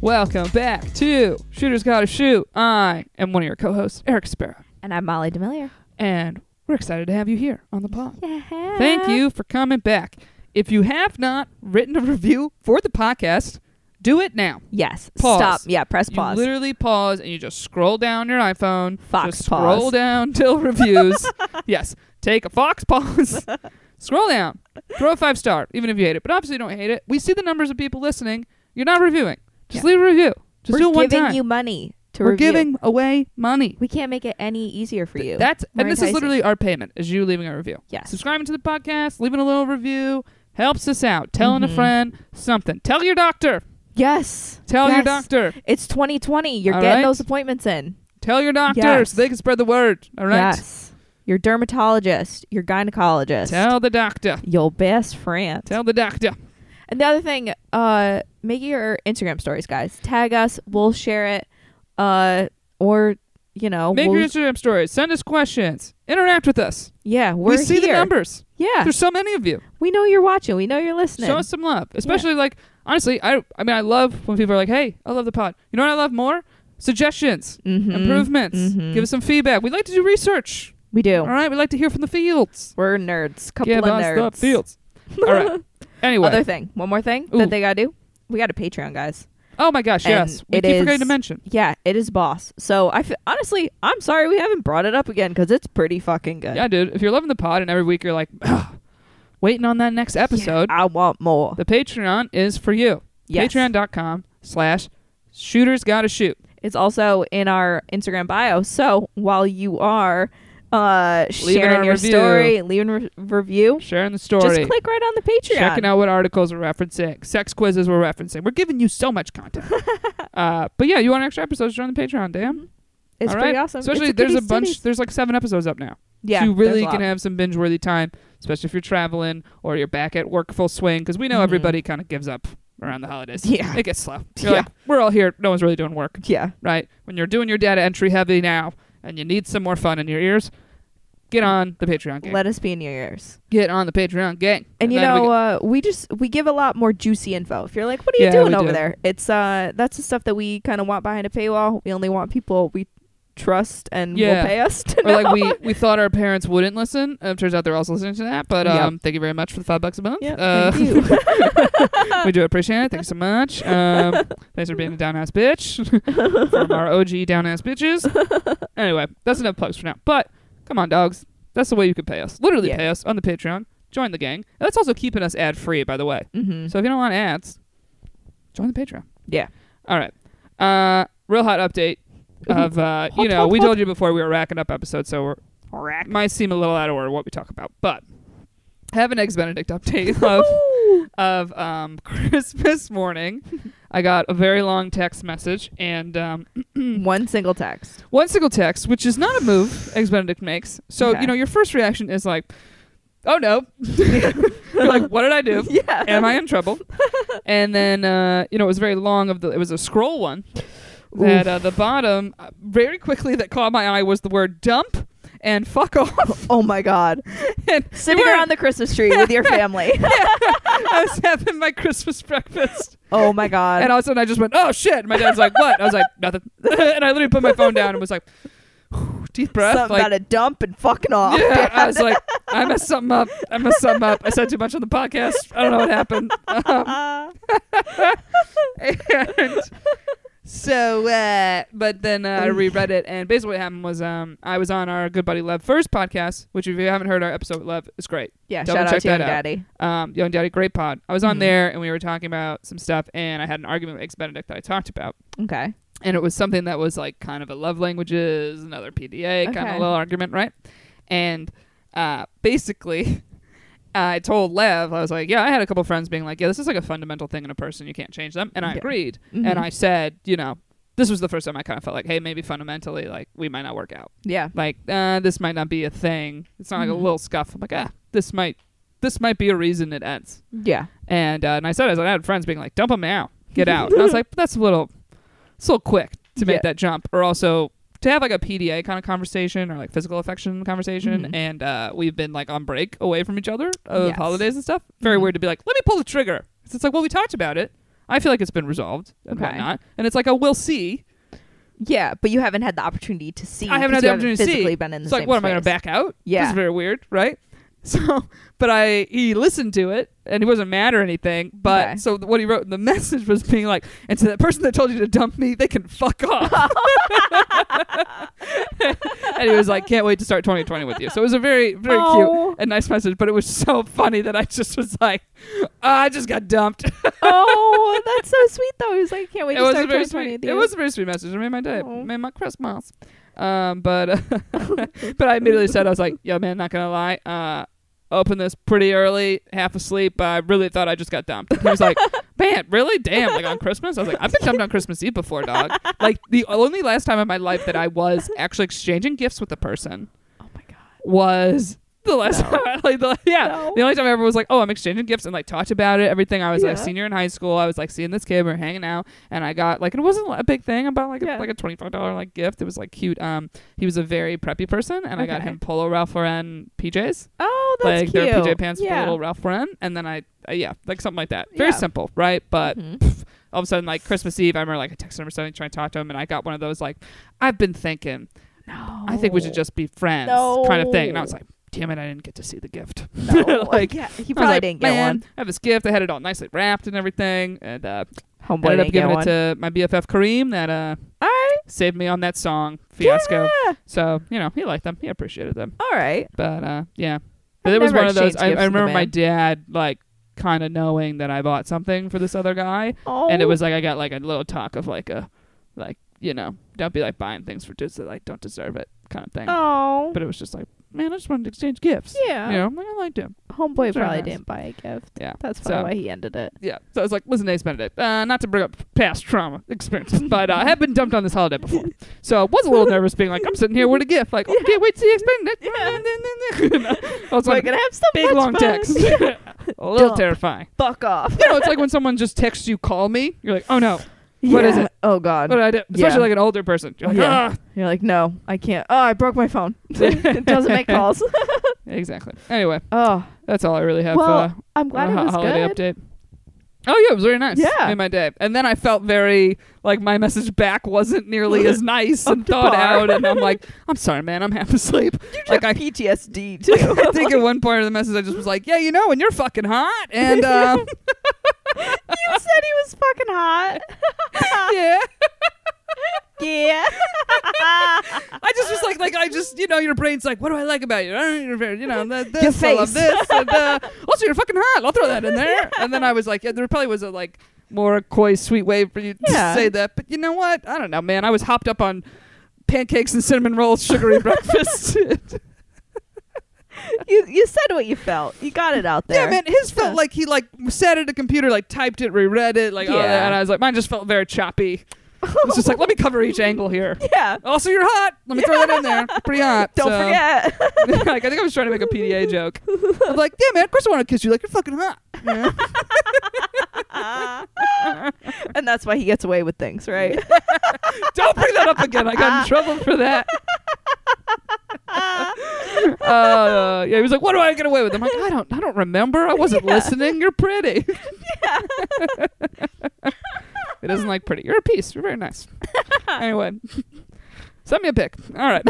Welcome back to Shooters Gotta Shoot. I am one of your co-hosts, Erica Spera, And I'm Molly Demillier. and we're excited to have you here on the pod. Thank you for coming back. If you have not written a review for the podcast, do it now. Yes. Pause. Stop. Yeah, press You pause. literally pause and you just scroll down your iPhone. Fox just scroll down till reviews. yes, take a fox pause. scroll down. Throw a five star, even if you hate it. But obviously, you don't hate it. We see the numbers of people listening. You're not reviewing. Just Yeah. leave a review. Just We're do it one giving time. you money to review. We're review. giving away money. We can't make it any easier for you. That's and this is literally our payment is you leaving a review. Yes. Subscribing to the podcast, leaving a little review helps us out. Telling a Mhm. friend something. Tell your doctor. Yes. Tell your doctor. It's 2020. You're All getting right. those appointments in. Tell your doctor Yes. so they can spread the word. All right. Yes. Your dermatologist, your gynecologist, Tell the doctor. your best friend. Tell the doctor. And the other thing, uh, make your Instagram stories, guys. Tag us. We'll share it. Uh, or you know, Make we'll, your Instagram stories. Send us questions. Interact with us. yeah, we're we see the numbers. Yeah, There's so many of you. we know you're watching. We know you're listening. Show us some love. Especially like honestly, I I mean I love when people are like, "Hey, I love the pod." You know what I love more? Suggestions, Mhm. improvements. Mhm. Give us some feedback. We like to do research. We do. All right, we like to hear from the fields. We're nerds. Couple Give of us nerds. the fields. All right. Anyway. Other thing, one more thing Ooh. that they gotta do. We got a Patreon, guys. oh my gosh, and yes. We keep forgetting to mention. Yeah, it is boss. So I f- honestly, I'm sorry we haven't brought it up again because it's pretty fucking good. Yeah, dude. If you're loving the pod and every week you're like, waiting on that next episode, I want more. the Patreon is for you. Yes. Patreon.com slash shooters gotta shoot. It's also in our Instagram bio. So while you are uh sharing our your review. story, leaving a re- review, Sharing the story. just click right on the Patreon. Checking out what articles we're referencing, sex quizzes we're referencing. We're giving you so much content. uh, but yeah, you want extra episodes? Join the Patreon, damn. It's All pretty right? awesome. Especially It's there's a bunch. cities. There's like seven episodes up now. Yeah, so you really can have some binge worthy time, especially if you're traveling or you're back at work full swing. Because we know Mhm. everybody kind of gives up around the holidays. Yeah. it gets slow. You're Yeah. like, we're all here. No one's really doing work, Yeah. right? When you're doing your data entry heavy now, and you need some more fun in your ears, get on the Patreon gang. Let us be in your ears. get on the Patreon gang. And you then we know, uh, we just we give a lot more juicy info. If you're like, what are you Yeah, doing over do. there? It's uh, that's the stuff that we kind of want behind a paywall. We only want people we trust and Yeah. will pay us or like we we thought our parents wouldn't listen. Uh, turns out they're also listening to that. But Yep. um, thank you very much for the five bucks a month. Yep, uh, thank you. we do appreciate it. Thank you so much. Um, thanks for being a down ass bitch from our OG down ass bitches. Anyway, that's enough plugs for now. But come on, dogs. That's the way you can pay us. Literally Yeah. pay us on the Patreon. Join the gang. That's also keeping us ad free, by the way. Mhm. So if you don't want ads, join the Patreon. yeah. All right. Uh, real hot update of uh, you know we told you before we were racking up episodes, so we're might seem a little out of order what we talk about, but have an eggs Benedict update of of um, Christmas morning. I got a very long text message and um, One single text. one single text, which is not a move eggs Benedict makes. So Okay. you know your first reaction is like, "Oh no!" You're like, "What did I do? Yeah. Am I in trouble?" and then uh, you know it was very long of the it was a scroll one that uh, the bottom uh, very quickly that caught my eye was the word dump and fuck off. Oh my god. and Sitting were- around the Christmas tree with your family. I was having my Christmas breakfast, oh my god. and all of a sudden I just went, "Oh shit!" My dad's like, "What?" I was like, "Nothing," and I literally put my phone down and was like, deep breath, Something like. about a dump and fucking off. yeah, I was like, I messed something up. I messed something up. I said too much on the podcast. I don't know what happened. Um, and so, uh, but then uh, I reread it, and basically what happened was um, I was on our good buddy Lev first podcast, which if you haven't heard our episode with Lev, is great. yeah, Double shout out check to Young out. Daddy. Um, Young Daddy, great pod. I was on Mhm. there, and we were talking about some stuff, and I had an argument with Eggs Benedict that I talked about. Okay. and it was something that was like kind of a love languages, another PDA kind of little argument, right? And uh, basically, I told Lev, I was like, yeah, I had a couple friends being like, yeah, this is like a fundamental thing in a person. You can't change them. And I Yeah. agreed. Mhm. And I said, you know, this was the first time I kind of felt like, hey, maybe fundamentally, like, we might not work out. Yeah. Like, uh, this might not be a thing. It's not like Mhm. a little scuff. I'm like, ah, this might, this might be a reason it ends. Yeah. And uh, and I said, as I had friends being like, dump him now, get out. and I was like, that's a little, it's a little quick to make Yeah. that jump, or also to have like a PDA kind of conversation or like physical affection conversation. Mhm. And uh, we've been like on break away from each other of Yes. holidays and stuff. Very Mhm. weird to be like, let me pull the trigger. It's like, well, we talked about it. I feel like it's been resolved and Okay. whatnot. And it's like, oh, we'll see. Yeah, but you haven't had the opportunity to see. I haven't had the opportunity to see. been in the It's like, what am I going to back out? Yeah. it's very weird, right? So, but I he listened to it and he wasn't mad or anything. But Okay. so what he wrote in the message was being like, and to that person that told you to dump me, they can fuck off. and he was like, can't wait to start 2020 with you. So it was a very very Oh. cute and nice message. But it was so funny that I just was like, "Ah, I just got dumped. oh, that's so sweet though. He was like, can't wait it to start very 2020 sweet. with It was a very sweet message. It made my day. Aw. Made my Christmas. Um, but but I immediately said I was like, "Yo, man, not gonna lie. Uh, opened this pretty early, half asleep. I really thought I just got dumped." He was like, "Man, really? Damn! Like on Christmas?" I was like, "I've been dumped on Christmas Eve before, dog. Like the only last time in my life that I was actually exchanging gifts with a person oh my god. was." The last No. time, like the, yeah, No. the only time I ever was like, oh, I'm exchanging gifts and like talked about it, everything. I was like senior in high school. I was like seeing this kid, we are hanging out, and I got like it wasn't a big thing about like Yeah. a, like a twenty five dollar like gift. It was like cute. Um, he was a very preppy person, and I got him Polo Ralph Lauren PJs, Oh, that's cute. like cute. their PJ pants for yeah. little Ralph Lauren, and then I uh, yeah, like something like that. Very Yeah. simple, right? But Mhm. all of a sudden, like Christmas Eve, I remember like I texted him or something, trying to talk to him, and I got one of those like, I've been thinking, No. I think we should just be friends, kind of thing. And I was like, damn it, I didn't get to see the gift. no. like yeah, he I probably like, didn't get "Man, one. I have this gift. I had it all nicely wrapped and everything, and uh, Homeboy ended up giving one. it to my BFF Kareem that uh, right. saved me on that song fiasco. Yeah. So you know he liked them, he appreciated them, All right. but uh, yeah. But I've it was one of those. I, I gifts with a remember my dad like kind of knowing that I bought something for this other guy, Oh. and it was like I got like a little talk of like a like you know don't be like buying things for dudes that like don't deserve it kind of thing. Oh. But it was just like man, I just wanted to exchange gifts. yeah. You know, I'm like, I liked him. Homeboy probably nice. didn't buy a gift. Yeah. That's So- probably why he ended it. Yeah. So I was like, listen, Eggs Benedict, uh, not to bring up past trauma experiences, but uh, I have been dumped on this holiday before. So I was a little nervous being like, I'm sitting here with a gift. Like, oh, can't wait to see Eggs Benedict. I was We're like, gonna have some big long fun. text. a little Dump. terrifying. Fuck off. You know, it's like when someone just texts you, call me. You're like, oh no, What is it? Oh God. what did I do? Especially Yeah. like an older person. You're like, Yeah. ah. You're like, no, I can't. Oh, I broke my phone. it doesn't make calls. Exactly. Anyway, oh, that's all I really have. Well, uh, I'm glad a it ho- was holiday good. update. Oh yeah, it was very nice. Yeah. made my day. And then I felt very like my message back wasn't nearly as nice Up and to thought par. out. And I'm like, I'm sorry, man, I'm half asleep. like I, PTSD too. I think at one point of the message I just was like, yeah, you know, and you're fucking hot, and um, you said he was fucking hot. yeah. yeah. I just was like, like I just, you know, your brain's like, what do I like about you? Uh, You're very, you know, th- this, Your I love this, and uh, also you're fucking hot. I'll throw that in there. And then I was like, yeah, there probably was a like more coy, sweet way for you Yeah. to say that. But you know what? I don't know, man. I was hopped up on pancakes and cinnamon rolls, sugary breakfast. You you said what you felt. You got it out there. yeah, man. His felt Yeah. like he like sat at a computer, like typed it, reread it, like all Yeah. that. And I was like, mine just felt very choppy. It's just like, let me cover each angle here. Yeah. Also, you're hot. Let me throw that in there. Pretty hot. Don't So- forget. like, I think I was trying to make a PDA joke. I'm like, yeah, man, of course I want to kiss you. Like, you're fucking hot. man." and that's why he gets away with things, right? Don't bring that up again. I got in trouble for that. Uh, yeah, he was like, "What do I get away with?" I'm like, "I don't, I don't remember. I wasn't Yeah. listening. You're pretty." he doesn't like pretty. You're a piece. You're very nice. anyway, send me a pic. All right.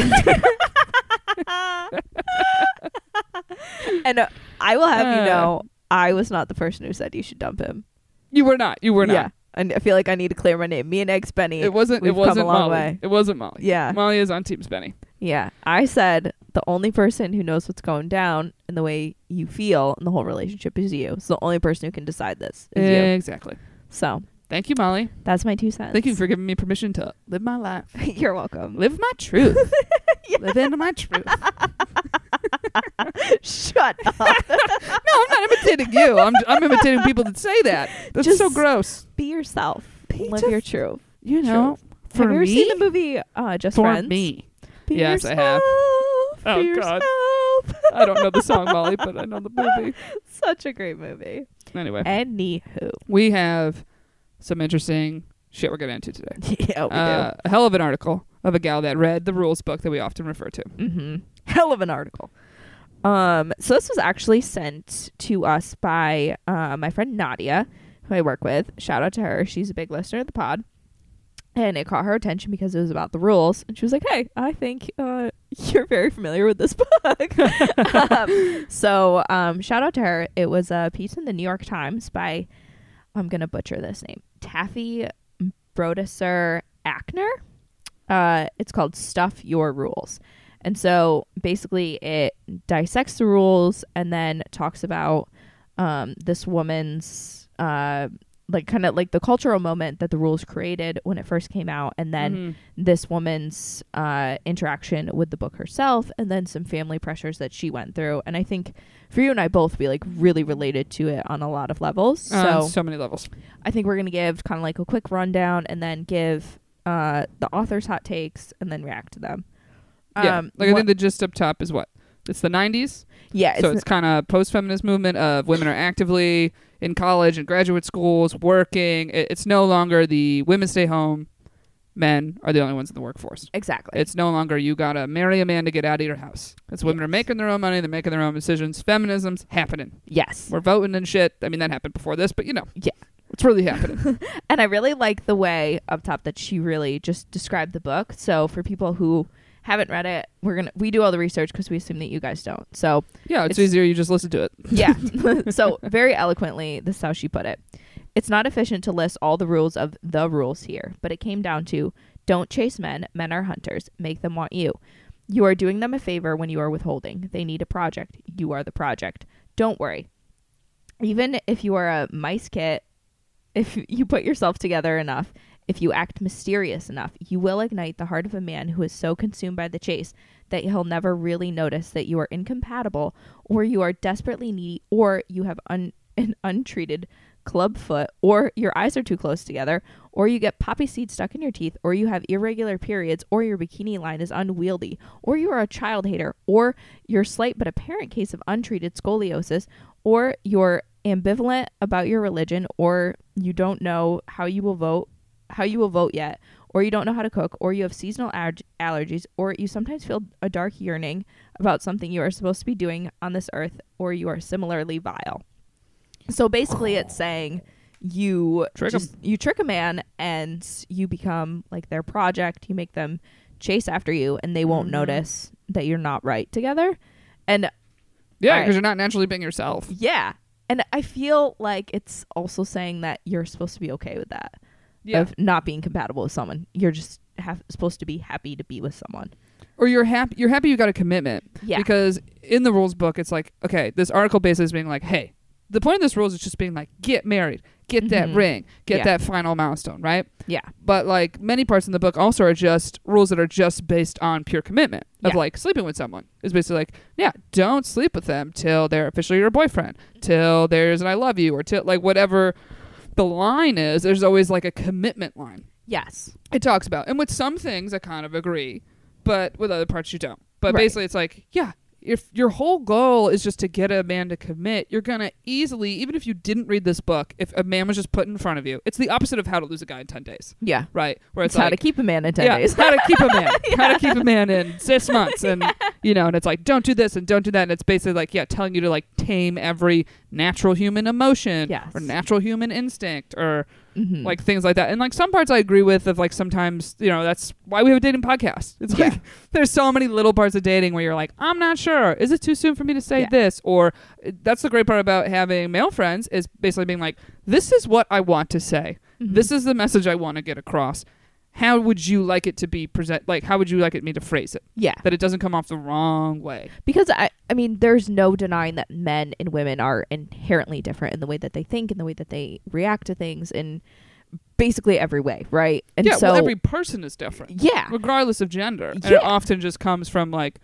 and uh, I will have you Uh. know, I was not the person who said you should dump him. you were not. You were not. Yeah. And I feel like I need to clear my name. Me and Eggs Benny. It wasn't. It wasn't Molly. way. It wasn't Molly. Yeah. Molly is on Team Spenny. Yeah. I said the only person who knows what's going down and the way you feel in the whole relationship is you. So the only person who can decide this is you. Exactly. So Thank you, Molly. that's my two cents. Thank you for giving me permission to live my life. You're welcome. Live my truth. Live into my truth. Shut up. No, I'm not imitating you. I'm I'm imitating people that say that. That's so gross. Be yourself. Be Live just- your truth. You know, for have you ever me, seen the movie uh, Just for Friends? me. Be Yes, I have. yourself, Oh, God. I don't know the song Molly, but I know the movie. Such a great movie. Anyway, Anywho. we have some interesting shit we're getting into today. yeah, we Uh, a hell of an article of a gal that read the rules book that we often refer to. Mm-hmm. Hell of an article. Um, so this was actually sent to us by uh, my friend Nadia, who I work with. Shout out to her. She's a big listener of the pod. And it caught her attention because it was about the rules. And she was like, hey, I think uh, you're very familiar with this book. um, so um, shout out to her. It was a piece in the New York Times by, I'm going to butcher this name, Taffy Brodesser Akner. Uh, it's called Stuff Your Rules. And so basically it dissects the rules and then talks about um, this woman's uh, like kind of like the cultural moment that the rules created when it first came out and then Mhm. this woman's uh, interaction with the book herself and then some family pressures that she went through and i think for you and i both we like really related to it on a lot of levels Uh, so so many levels. i think we're going to give kind of like a quick rundown and then give uh, the author's hot takes and then react to them yeah, um, like I think the gist up top is what it's the '90s, yeah so it's, it's kind of post-feminist movement of women are actively in college and graduate schools working. It, it's no longer the women stay home, men are the only ones in the workforce. exactly It's no longer you gotta marry a man to get out of your house. It's women are making their own money, they're making their own decisions. Feminism's happening. yes We're voting and shit. I mean that happened before this, but you know, Yeah. it's really happening. and I really like the way up top that she really just described the book. So for people who haven't read it, we're gonna we do all the research because we assume that you guys don't. So yeah, it's, It's- easier. You just listen to it. yeah, so very eloquently, this is how she put it. It's not efficient to list all the rules of the rules here, but it came down to don't chase men. Men are hunters. Make them want you. You are doing them a favor when you are withholding. They need a project. You are the project. Don't worry. Even if you are a mice kit, if you put yourself together enough, if you act mysterious enough, you will ignite the heart of a man who is so consumed by the chase that he'll never really notice that you are incompatible or you are desperately needy or you have un- an untreated club foot or your eyes are too close together or you get poppy seed stuck in your teeth or you have irregular periods or your bikini line is unwieldy or you are a child hater or your slight but apparent case of untreated scoliosis or you're ambivalent about your religion or you don't know how you will vote how you will vote yet or you don't know how to cook or you have seasonal allerg- allergies or you sometimes feel a dark yearning about something you are supposed to be doing on this earth or you are similarly vile. So basically it's saying you Trick just you trick a man and you become like their project. You make them chase after you and they won't Mhm. notice that you're not right together. And Yeah, because you're not naturally being yourself. yeah. And i feel like it's also saying that you're supposed to be okay with that Yeah. of not being compatible with someone you're just supposed to be happy to be with someone or you're happy you're happy you got a commitment. yeah Because in the rules book it's like, okay, this article basically is being like, hey, the point of this rules is just being like, get married, get that Mhm. ring, get Yeah. that final milestone, right? yeah But like many parts in the book also are just rules that are just based on pure commitment of Yeah. like sleeping with someone. Is basically like, yeah, don't sleep with them till they're officially your boyfriend, till there's an I love you, or till like whatever the line is. There's always like a commitment line yes it talks about. And with some things I kind of agree, but with other parts you don't. But Right. basically it's like, yeah, if your whole goal is just to get a man to commit, you're gonna easily, even if you didn't read this book, if a man was just put in front of you, it's the opposite of how to lose a guy in ten days. yeah Right? Where it's it's, how to keep a man in 10 yeah, days how to keep a man. How to keep a man in six months. And you know, and it's like, don't do this and don't do that. And it's basically like, yeah, telling you to like tame every natural human emotion Yes. or natural human instinct or Mhm. like things like that. And like some parts I agree with of like sometimes, you know, that's why we have a dating podcast. It's Yeah. like there's so many little parts of dating where you're like, I'm not sure. Is it too soon for me to say Yeah. this? Or uh, that's the great part about having male friends is basically being like, this is what I want to say. Mhm. This is the message I want to get across. How would you like it to be present? Like, how would you like it me to phrase it yeah that it doesn't come off the wrong way? because I, I mean there's no denying that men and women are inherently different in the way that they think in the way that they react to things in basically every way right and yeah, so well, every person is different. yeah regardless of gender. And Yeah. it often just comes from like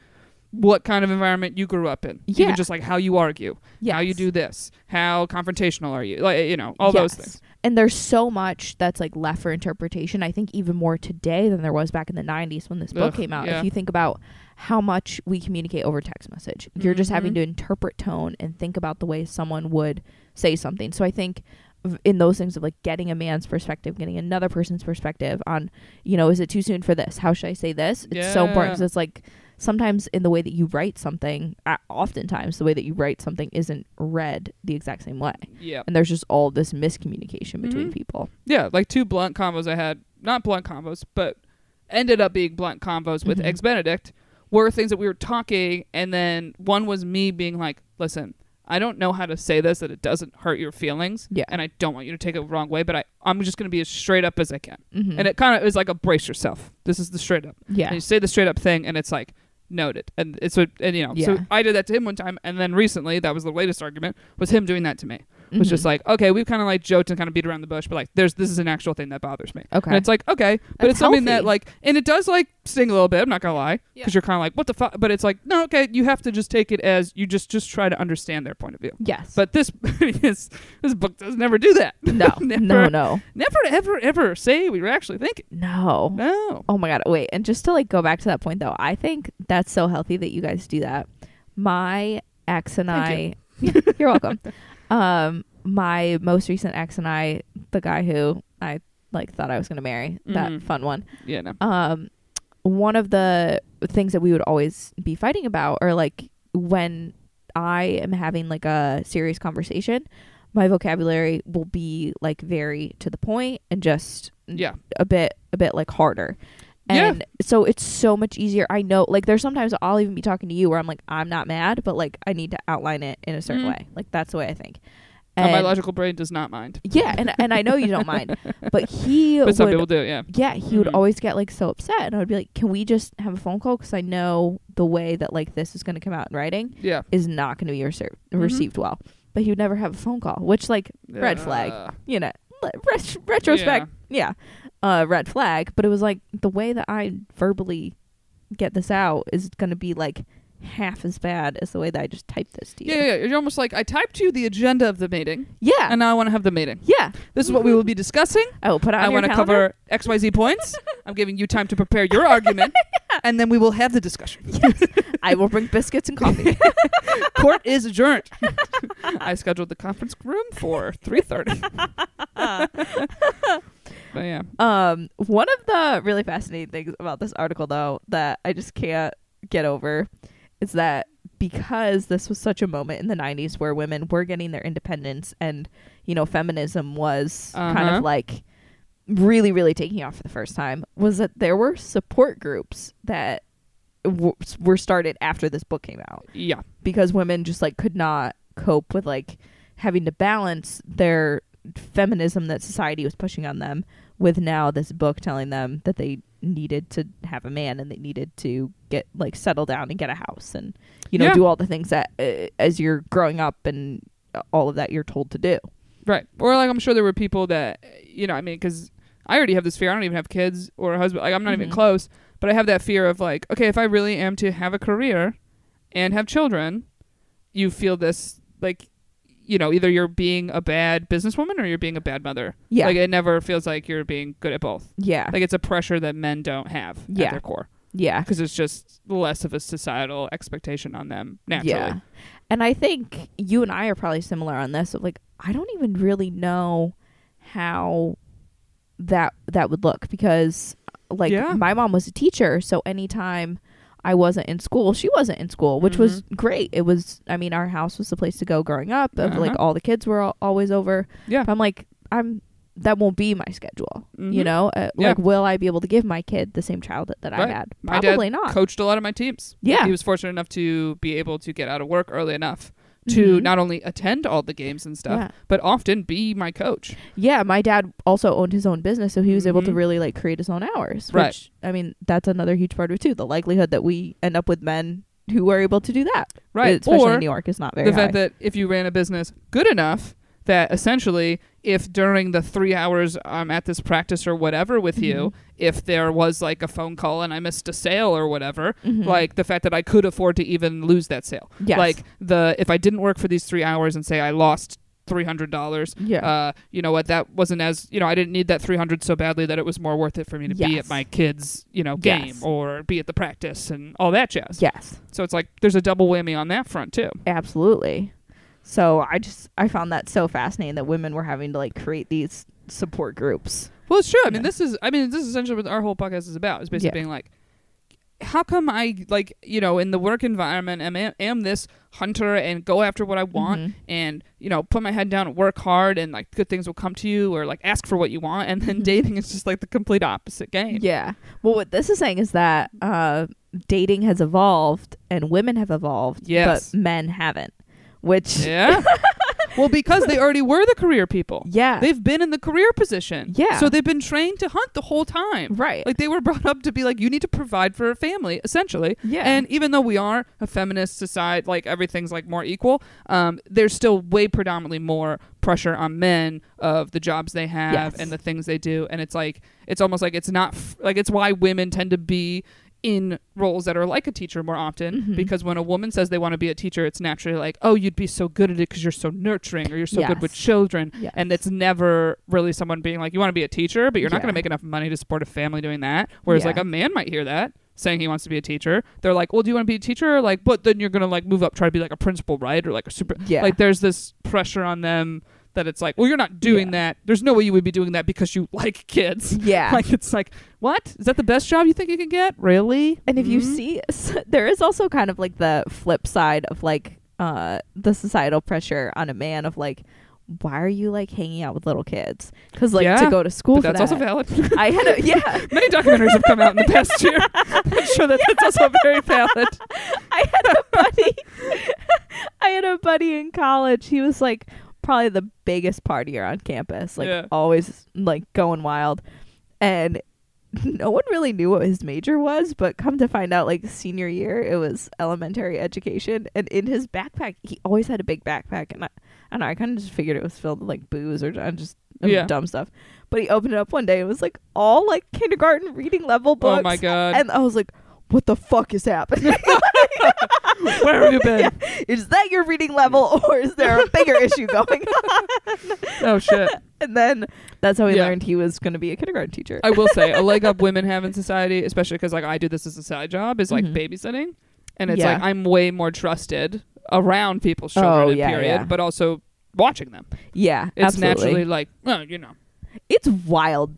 what kind of environment you grew up in, Yeah. even just like how you argue, how you do this, how confrontational are you, like you know, all those things. And there's so much that's like left for interpretation. I think even more today than there was back in the 90s when this book Ugh, came out. yeah. If you think about how much we communicate over text message, you're just having Mhm. to interpret tone and think about the way someone would say something. So I think in those things of like getting a man's perspective, getting another person's perspective on, you know, is it too soon for this? How should I say this? It's so important Yeah. 'cause it's like sometimes in the way that you write something, uh, oftentimes the way that you write something isn't read the exact same way. Yeah, And there's just all this miscommunication between Mhm. people. yeah, like two blunt combos I had, not blunt combos, but ended up being blunt combos with Mhm. Eggs Benedict were things that we were talking, and then one was me being like, "Listen, I don't know how to say this that it doesn't hurt your feelings, Yeah. and I don't want you to take it the wrong way, but I I'm just gonna be as straight up as I can." Mm-hmm. And it kind of is like a brace yourself. This is the straight up. yeah. And you say the straight up thing, and it's like noted, and it's what and you know. So I did that to him one time, and then recently that was the latest argument was him doing that to me. Was just Mhm. like, okay, we've kind of like joked and kind of beat around the bush, but like, there's this is an actual thing that bothers me. okay. And it's like, okay, but That's it's something that like, and it does like sting a little bit. I'm not gonna lie, Yeah. because you're kind of like, what the fuck? But it's like, no, okay, you have to just take it as you just just try to understand their point of view. yes. But this this, this book does never do that. no, never, no, no, never, ever, ever say what you're actually thinking. no. No. Oh my god. Wait. And just to like go back to that point though, I think that's so healthy that you guys do that. My ex and Thank I. you're welcome. Um, my most recent ex and I, the guy who I like thought I was gonna marry, that Mhm. fun one. Yeah. No. um one of the things that we would always be fighting about or like when I am having like a serious conversation, my vocabulary will be like very to the point and just Yeah. a bit a bit like harder. Yeah. And so it's so much easier. I know like there's sometimes I'll even be talking to you where I'm like I'm not mad, but like I need to outline it in a certain Mhm. way. Like that's the way I think. And, my logical brain does not mind, yeah, and and I know you don't mind, but he but some would people do. Yeah. yeah, he would Mhm. always get like so upset, and I would be like, "Can we just have a phone call? Because I know the way that like this is going to come out in writing Yeah. is not going to be reser- Mhm. received well." But he would never have a phone call, which like Red flag. You know, ret- retrospect, yeah, uh, red flag. But it was like the way that I verbally get this out is going to be like half as bad as the way that I just typed this to you. Yeah, yeah, yeah. You're almost like I typed you the agenda of the meeting, yeah, and now I want to have the meeting. yeah. This is what we will be discussing. I will put on I want to cover X, Y, Z points. I'm giving you time to prepare your argument, and then we will have the discussion. I will bring biscuits and coffee. Court is adjourned. I scheduled the conference room for 3:30. But yeah, Um, one of the really fascinating things about this article, though, that I just can't get over is that because this was such a moment in the 90s where women were getting their independence and, you know, feminism was kind Uh-huh. of like really, really taking off for the first time, was that there were support groups that w- were started after this book came out. Yeah, because women just like could not cope with like having to balance their feminism that society was pushing on them with now this book telling them that they needed to have a man and they needed to get like settle down and get a house and you know Yeah. do all the things that uh, as you're growing up and all of that you're told to do right. Or like I'm sure there were people that you know, I mean, because I already have this fear. I don't even have kids or a husband. Like I'm not even Mhm. close. But I have that fear of like, okay, if I really am to have a career and have children, you feel this like, you know, either you're being a bad businesswoman or you're being a bad mother. yeah Like it never feels like you're being good at both. yeah Like it's a pressure that men don't have Yeah. at their core yeah because it's just less of a societal expectation on them naturally. Yeah. And I think you and I are probably similar on this. Like, I don't even really know how that that would look because like Yeah. my mom was a teacher, so anytime I wasn't in school, she wasn't in school, which was Mm-hmm. great. It was I mean, our house was the place to go growing up. Of like Uh-huh. all the kids were al- always over. Yeah. But I'm like I'm that won't be my schedule. You Mhm. know, uh, Yeah. like will I be able to give my kid the same childhood that I Right. had? My Probably dad not. coached a lot of my teams. Yeah. He was fortunate enough to be able to get out of work early enough to Mhm. not only attend all the games and stuff, Yeah. but often be my coach. Yeah, my dad also owned his own business, so he was able to Mhm. really like create his own hours. Right. Which I mean, that's another huge part of it too. The likelihood that we end up with men who are able to do that, Right. especially or in New York, is not very the high. fact that if you ran a business good enough that essentially if during the three hours I'm at this practice or whatever with you, Mhm. if there was like a phone call and I missed a sale or whatever, Mhm. like the fact that I could afford to even lose that sale. Yes. Like the if I didn't work for these three hours and say I lost three hundred dollars, Yeah. uh, you know what, that wasn't as you know, I didn't need that three hundred so badly that it was more worth it for me to be at my kids, you know, game Yes. or be at the practice and all that jazz. yes. So it's like there's a double whammy on that front too. Absolutely. So I just I found that so fascinating that women were having to like create these support groups. Well, it's true. I mean, this is. I mean, this is essentially what our whole podcast is about. Is basically Yeah. being like, how come I like you know in the work environment am am this hunter and go after what I want Mhm. and you know put my head down and work hard and like good things will come to you or like ask for what you want and then Mhm. dating is just like the complete opposite game. Yeah. Well, what this is saying is that uh, dating has evolved and women have evolved, Yes. but men haven't. Which Yeah. well, because they already were the career people. yeah, They've been in the career position. Yeah. So they've been trained to hunt the whole time. right. Like they were brought up to be like, you need to provide for a family, essentially. yeah. And even though we are a feminist society, like everything's like more equal, um, there's still way predominantly more pressure on men of the jobs they have Yes. and the things they do. And it's like it's almost like it's not f- like it's why women tend to be in roles that are like a teacher more often Mhm. because when a woman says they want to be a teacher it's naturally like oh you'd be so good at it because you're so nurturing or you're so good with children Yes. and it's never really someone being like you want to be a teacher but you're not Yeah. going to make enough money to support a family doing that whereas Yeah. like a man might hear that saying he wants to be a teacher they're like well do you want to be a teacher like but then you're going to like move up try to be like a principal right or like a super yeah. like there's this pressure on them that it's like well you're not doing Yeah. that there's no way you would be doing that because you like kids yeah. like it's like what is that the best job you think you can get really And if you Mhm. see, there is also kind of like the flip side of like uh the societal pressure on a man of like, why are you like hanging out with little kids? Because like Yeah, to go to school that's also valid I had a yeah, many documentaries have come out in the past year I'm sure that that's also very valid I had a buddy. I had a buddy in college. He was like probably the biggest partier on campus, like Yeah. always like going wild, and no one really knew what his major was. But come to find out, like senior year, it was elementary education, and in his backpack, he always had a big backpack, and I, I don't know, I kind of just figured it was filled with like booze or uh, just Yeah. dumb stuff. But he opened it up one day, and it was like all like kindergarten reading level books. oh my god And I was like, what the fuck is happening? where have you been Yeah. Is that your reading level or is there a bigger issue going on? oh shit And then that's how he Yeah. learned he was going to be a kindergarten teacher. I will say a leg up women have in society, especially because like I do this as a side job, is like Mhm. babysitting, and it's Yeah. like I'm way more trusted around people's children. Oh, yeah, period, yeah. but also watching them. yeah, It's absolutely. naturally like, well, you know, It's wild,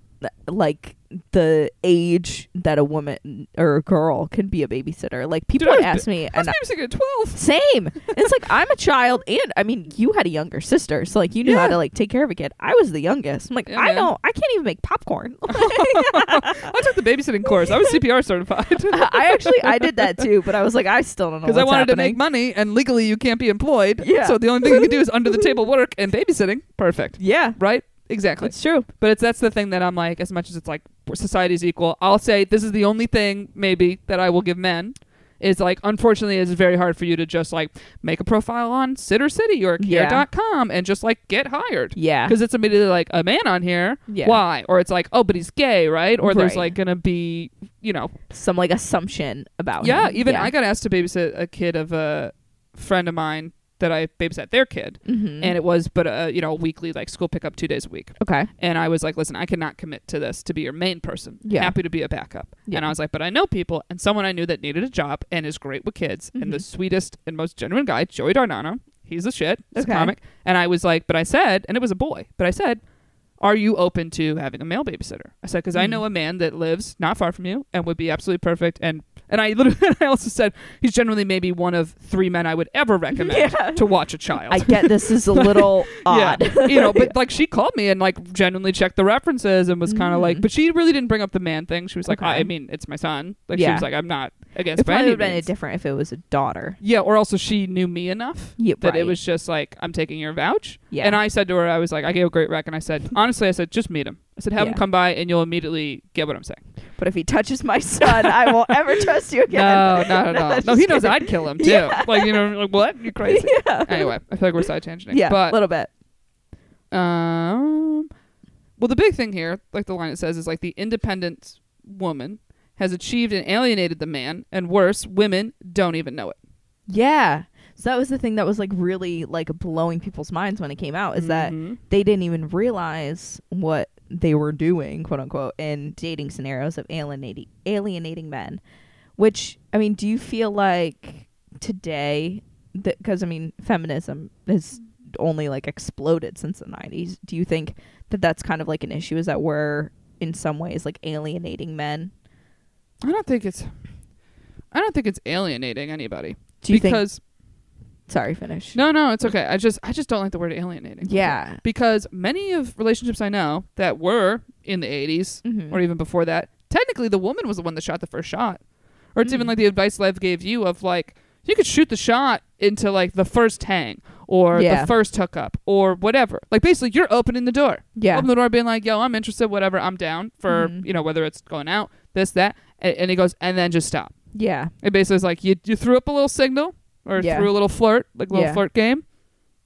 like the age that a woman or a girl can be a babysitter. Like people Dude, would ask me, I was and at twelve. same. it's like I'm a child, and I mean, you had a younger sister, so like you knew how to like take care of a kid. I was the youngest. I'm like, Yeah, I man. don't, I can't even make popcorn. I took the babysitting course. I was CPR certified I actually I did that too, but I was like, I still don't know because I wanted happening. to make money, and legally you can't be employed. Yeah. So the only thing you can do is under the table work and babysitting. Perfect. yeah, Right. Exactly. it's true. But it's that's the thing that I'm like, as much as it's like society's equal, I'll say this is the only thing maybe that I will give men is like unfortunately it's very hard for you to just like make a profile on Sitter City or. Care.com and just like get hired. Yeah, Because it's immediately like a man on here. Yeah. Why? Or it's like, oh, but he's gay, right? Or there's like gonna be, you know, some like assumption about yeah. him. Even yeah. I got asked to babysit a kid of a friend of mine that I babysat their kid, Mhm. and it was but a you know weekly like school pickup two days a week. okay, And I was like, listen, I cannot commit to this to be your main person. Yeah. Happy to be a backup. Yeah. And I was like, but I know people and someone I knew that needed a job and is great with kids and the Mhm. sweetest and most genuine guy, Joey Darnano. He's a shit. He's Okay. a comic. And I was like, but I said, and it was a boy, but I said, are you open to having a male babysitter? I said, because I Mhm. know a man that lives not far from you and would be absolutely perfect. And and I literally, I also said, he's generally maybe one of three men I would ever recommend Yeah. to watch a child. I get this is a little odd. Yeah, you know, but like she called me and like genuinely checked the references and was kind of like, Mhm. but she really didn't bring up the man thing. She was like, Okay. I mean, it's my son. Like she was like, I'm not against it probably would have been different if it was a daughter. Yeah, or also she knew me enough Yeah, that it was just like, I'm taking your vouch. Yeah. And I said to her, I was like, I gave a great rec, and I said, honestly, I said, just meet him. I said, have him come by, and you'll immediately get what I'm saying. But if he touches my son, I won't ever trust you again. No, not at No, all. No, he knows kidding. I'd kill him too. Yeah. Like you know, like what? You're crazy? yeah. anyway, I feel like we're side tangenting. Yeah, a little bit. Um, well, the big thing here, like the line it says, is like the independent woman has achieved and alienated the man, and worse, women don't even know it. Yeah. So that was the thing that was like really like blowing people's minds when it came out is that Mhm. they didn't even realize what they were doing, quote unquote, in dating scenarios of alienating alienating men. Which I mean, do you feel like today that because I mean, feminism has only like exploded since the 90s. Do you think that that's kind of like an issue is that we're in some ways like alienating men? I don't think it's. I don't think it's alienating anybody Do you think because Sorry, finish. no, no, it's okay. I just, I just don't like the word alienating. Yeah. because many of relationships I know that were in the 80s Mhm. or even before that, technically the woman was the one that shot the first shot. Or it's even Mm. like the advice Lev gave you of like you could shoot the shot into like the first hang or Yeah. the first hookup or whatever. Like basically you're opening the door. Yeah. Open the door being like, yo, I'm interested, whatever, I'm down for, Mhm. you know, whether it's going out, this, that. And, and he goes, and then just stop. Yeah. It basically is like you, you threw up a little signal or Yeah. threw a little flirt, like a little Yeah. flirt game.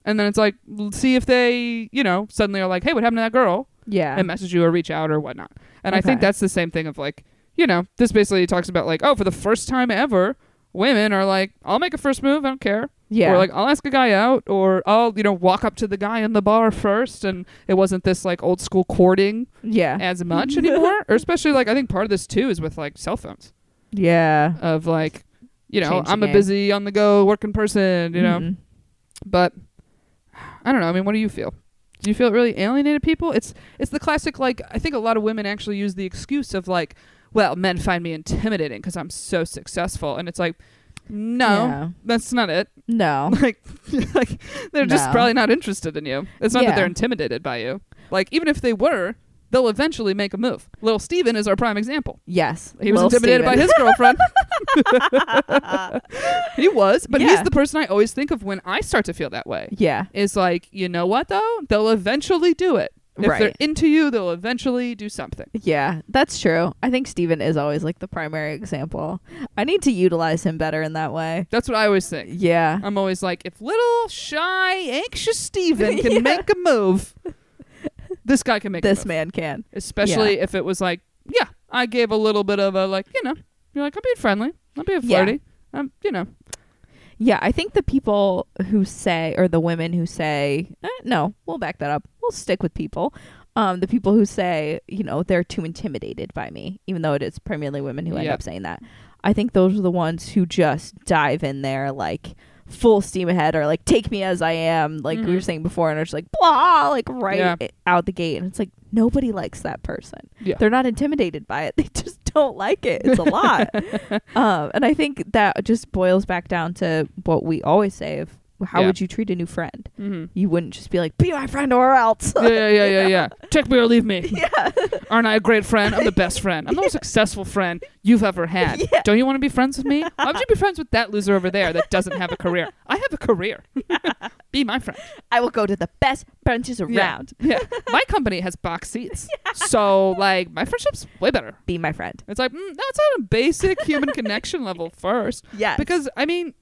And then it's like, see if they, you know, suddenly are like, hey, what happened to that girl? Yeah. and message you or reach out or whatnot. And I think that's the same thing of like, you know, this basically talks about like, oh, for the first time ever, women are like, I'll make a first move, I don't care. yeah. Or like, I'll ask a guy out, or I'll, you know, walk up to the guy in the bar first. And it wasn't this like old school courting yeah. as much anymore. Or especially like, I think part of this too is with like cell phones Yeah. of like, you know, I'm a game. busy on the go working person, you know, Mhm. but I don't know. I mean, what do you feel? Do you feel it really alienated people? It's it's the classic like I think a lot of women actually use the excuse of like, well, men find me intimidating because I'm so successful, and it's like, no, Yeah. that's not it. No. Like, like they're just probably not interested in you. It's not that they're intimidated by you. Like even if they were, they'll eventually make a move. Little Steven is our prime example. Yes. He was Lil intimidated by his girlfriend. he was, but he's Yeah. the person I always think of when I start to feel that way Yeah. is like, you know what though? They'll eventually do it. If they're Right. into you, they'll eventually do something. Yeah, that's true. I think Steven is always like the primary example. I need to utilize him better in that way. That's what I always think. Yeah. I'm always like, if little shy, anxious Steven can Yeah. make a move, this guy can make This man can. Especially if it was like, yeah, I gave a little bit of a like, you know, you're like, I'm being friendly, I'm being Yeah. flirty, I'm, you know, Yeah, I think the people who say, or the women who say, eh, no, we'll back that up. We'll stick with people. Um, the people who say, you know, they're too intimidated by me, even though it is primarily women who end Yeah. up saying that. I think those are the ones who just dive in there like full steam ahead or like take me as I am, like we were Mhm. saying before, and just like blah, like right Yeah. out the gate. And it's like nobody likes that person. Yeah. They're not intimidated by it. They just don't like it. It's a lot. um, and I think that just boils back down to what we always say of how Yeah. would you treat a new friend? mm-hmm. You wouldn't just be like, be my friend or else. yeah, yeah, yeah, yeah, yeah. Take me or leave me. yeah. Aren't I a great friend? I'm the best friend. I'm the most successful friend you've ever had. Yeah. Don't you want to be friends with me? Why would you be friends with that loser over there that doesn't have a career? I have a career. be my friend. I will go to the best benches Yeah. around. Yeah. My company has box seats. So, like, my friendship's way better. Be my friend. It's like, mm, that's on a basic human connection level first. Yeah. Because, I mean,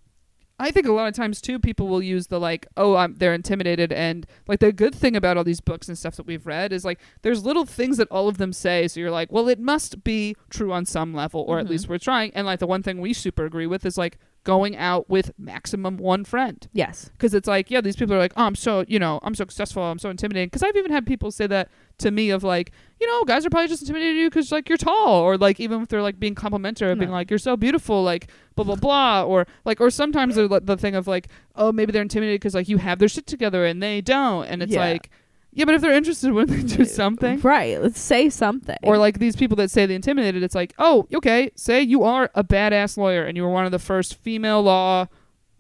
I think a lot of times too, people will use the like, oh, I'm, they're intimidated, and like the good thing about all these books and stuff that we've read is like, there's little things that all of them say, so you're like, well, it must be true on some level, or at Mhm. least we're trying. And like the one thing we super agree with is like going out with maximum one friend, yes. because it's like, yeah, these people are like, oh, I'm so, you know, I'm so successful, I'm so intimidating. Because I've even had people say that to me of like, you know, guys are probably just intimidated you because like you're tall, or like even if they're like being complimentary, being No. like you're so beautiful, like blah blah blah, or like or sometimes the thing of like, oh, maybe they're intimidated because like you have their shit together and they don't, and it's Yeah. like, yeah, but if they're interested, wouldn't they do uh, something? Right. Let's say something. Or like these people that say they intimidated, it's like, oh, okay, say you are a badass lawyer and you were one of the first female law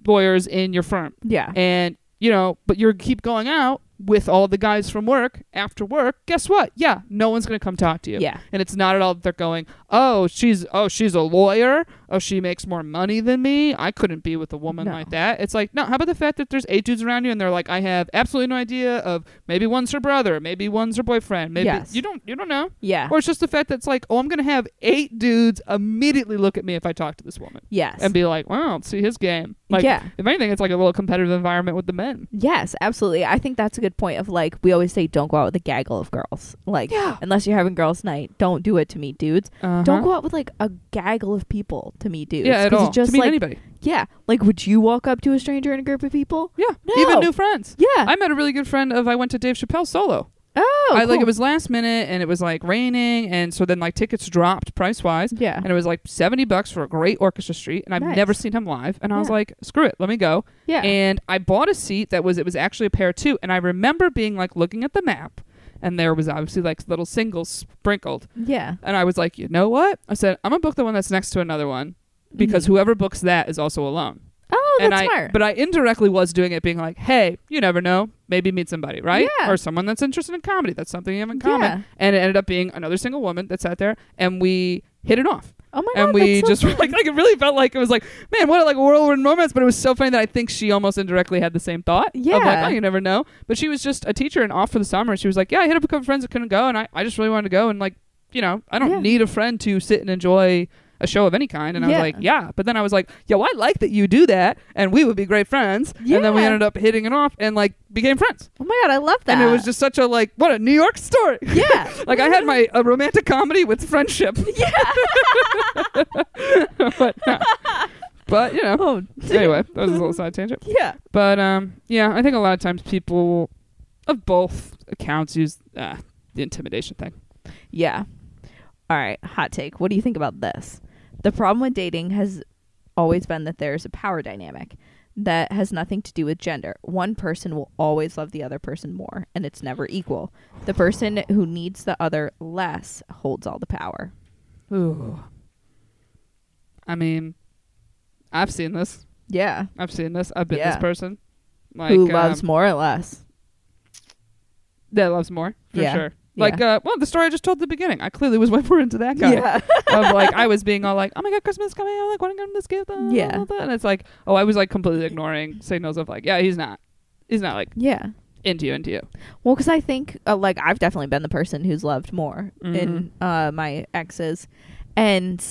lawyers in your firm yeah. and you know but you keep going out with all the guys from work after work guess what yeah no one's going to come talk to you Yeah. and it's not at all that they're going oh she's oh she's a lawyer oh she makes more money than me i couldn't be with a woman No. like that it's like no how about the fact that there's eight dudes around you and they're like i have absolutely no idea of maybe one's her brother maybe one's her boyfriend maybe Yes. you don't you don't know Yeah. or it's just the fact that it's like oh i'm going to have eight dudes immediately look at me if i talk to this woman yes. and be like wow see his game like yeah. if anything it's like a little competitive environment with the men Yes, absolutely. I think that's a good good point of like we always say don't go out with a gaggle of girls. Like Yeah. unless you're having girls' night, don't do it to me, dudes. Uh-huh. Don't go out with like a gaggle of people to meet dudes. Yeah, at all. It's just to meet like anybody. yeah, like would you walk up to a stranger in a group of people? Yeah, No. even new friends. Yeah. I met a really good friend of I went to Dave Chappelle solo. oh, I like it was last minute and it was like raining and so then like tickets dropped price wise Yeah. and it was like 70 bucks for a great orchestra street and I've Nice. never seen him live and I was like screw it let me go Yeah. and I bought a seat that was it was actually a pair too and I remember being like looking at the map and there was obviously like little singles sprinkled yeah. and I was like you know what I said I'm gonna book the one that's next to another one because Mhm. whoever books that is also alone Oh, and that's I, smart. but I indirectly was doing it, being like, "Hey, you never know. Maybe meet somebody, right? Yeah. Or someone that's interested in comedy. That's something you have in common." Yeah. And it ended up being another single woman that sat there, and we hit it off. Oh my god. and we just so were like, like it really felt like it was like, man, what a, like a whirlwind romance. But it was so funny that I think she almost indirectly had the same thought. Of like, Yeah. oh, you never know. But she was just a teacher and off for the summer. She was like, yeah, I hit up a couple friends that couldn't go, and I, I just really wanted to go. And like, you know, I don't Yeah. need a friend to sit and enjoy a show of any kind. And I was Yeah. like, yeah. But then I was like, yo, I like that you do that, and we would be great friends. And then we Yeah. ended up hitting it off and like became friends. Oh my god, I love that. And it was just such a like, what a New York story. yeah. like I had my a romantic comedy with friendship. yeah. but, no. but you know. Oh. Anyway, that was a little side tangent. Yeah. But um, yeah, I think a lot of times people of both accounts use uh, the intimidation thing. Yeah. All right, hot take. What do you think about this? The problem with dating has always been that there's a power dynamic that has nothing to do with gender. One person will always love the other person more, and it's never equal. The person who needs the other less holds all the power. Ooh. I mean, I've seen this. Yeah. I've seen this. I've been Yeah. this person. Like, who loves um, more or less? That loves more for Yeah. sure. Like, uh, well, the story I just told at the beginning. I clearly was way more into that guy. Yeah. of like I was being all like, oh my god, Christmas is coming! I'm like want to get him this gift. uh, Yeah. and it's like, oh, I was like completely ignoring signals of like, yeah, he's not, he's not like yeah. into you, into you. Well, because I think uh, like I've definitely been the person who's loved more in Mm-hmm. uh, my exes, and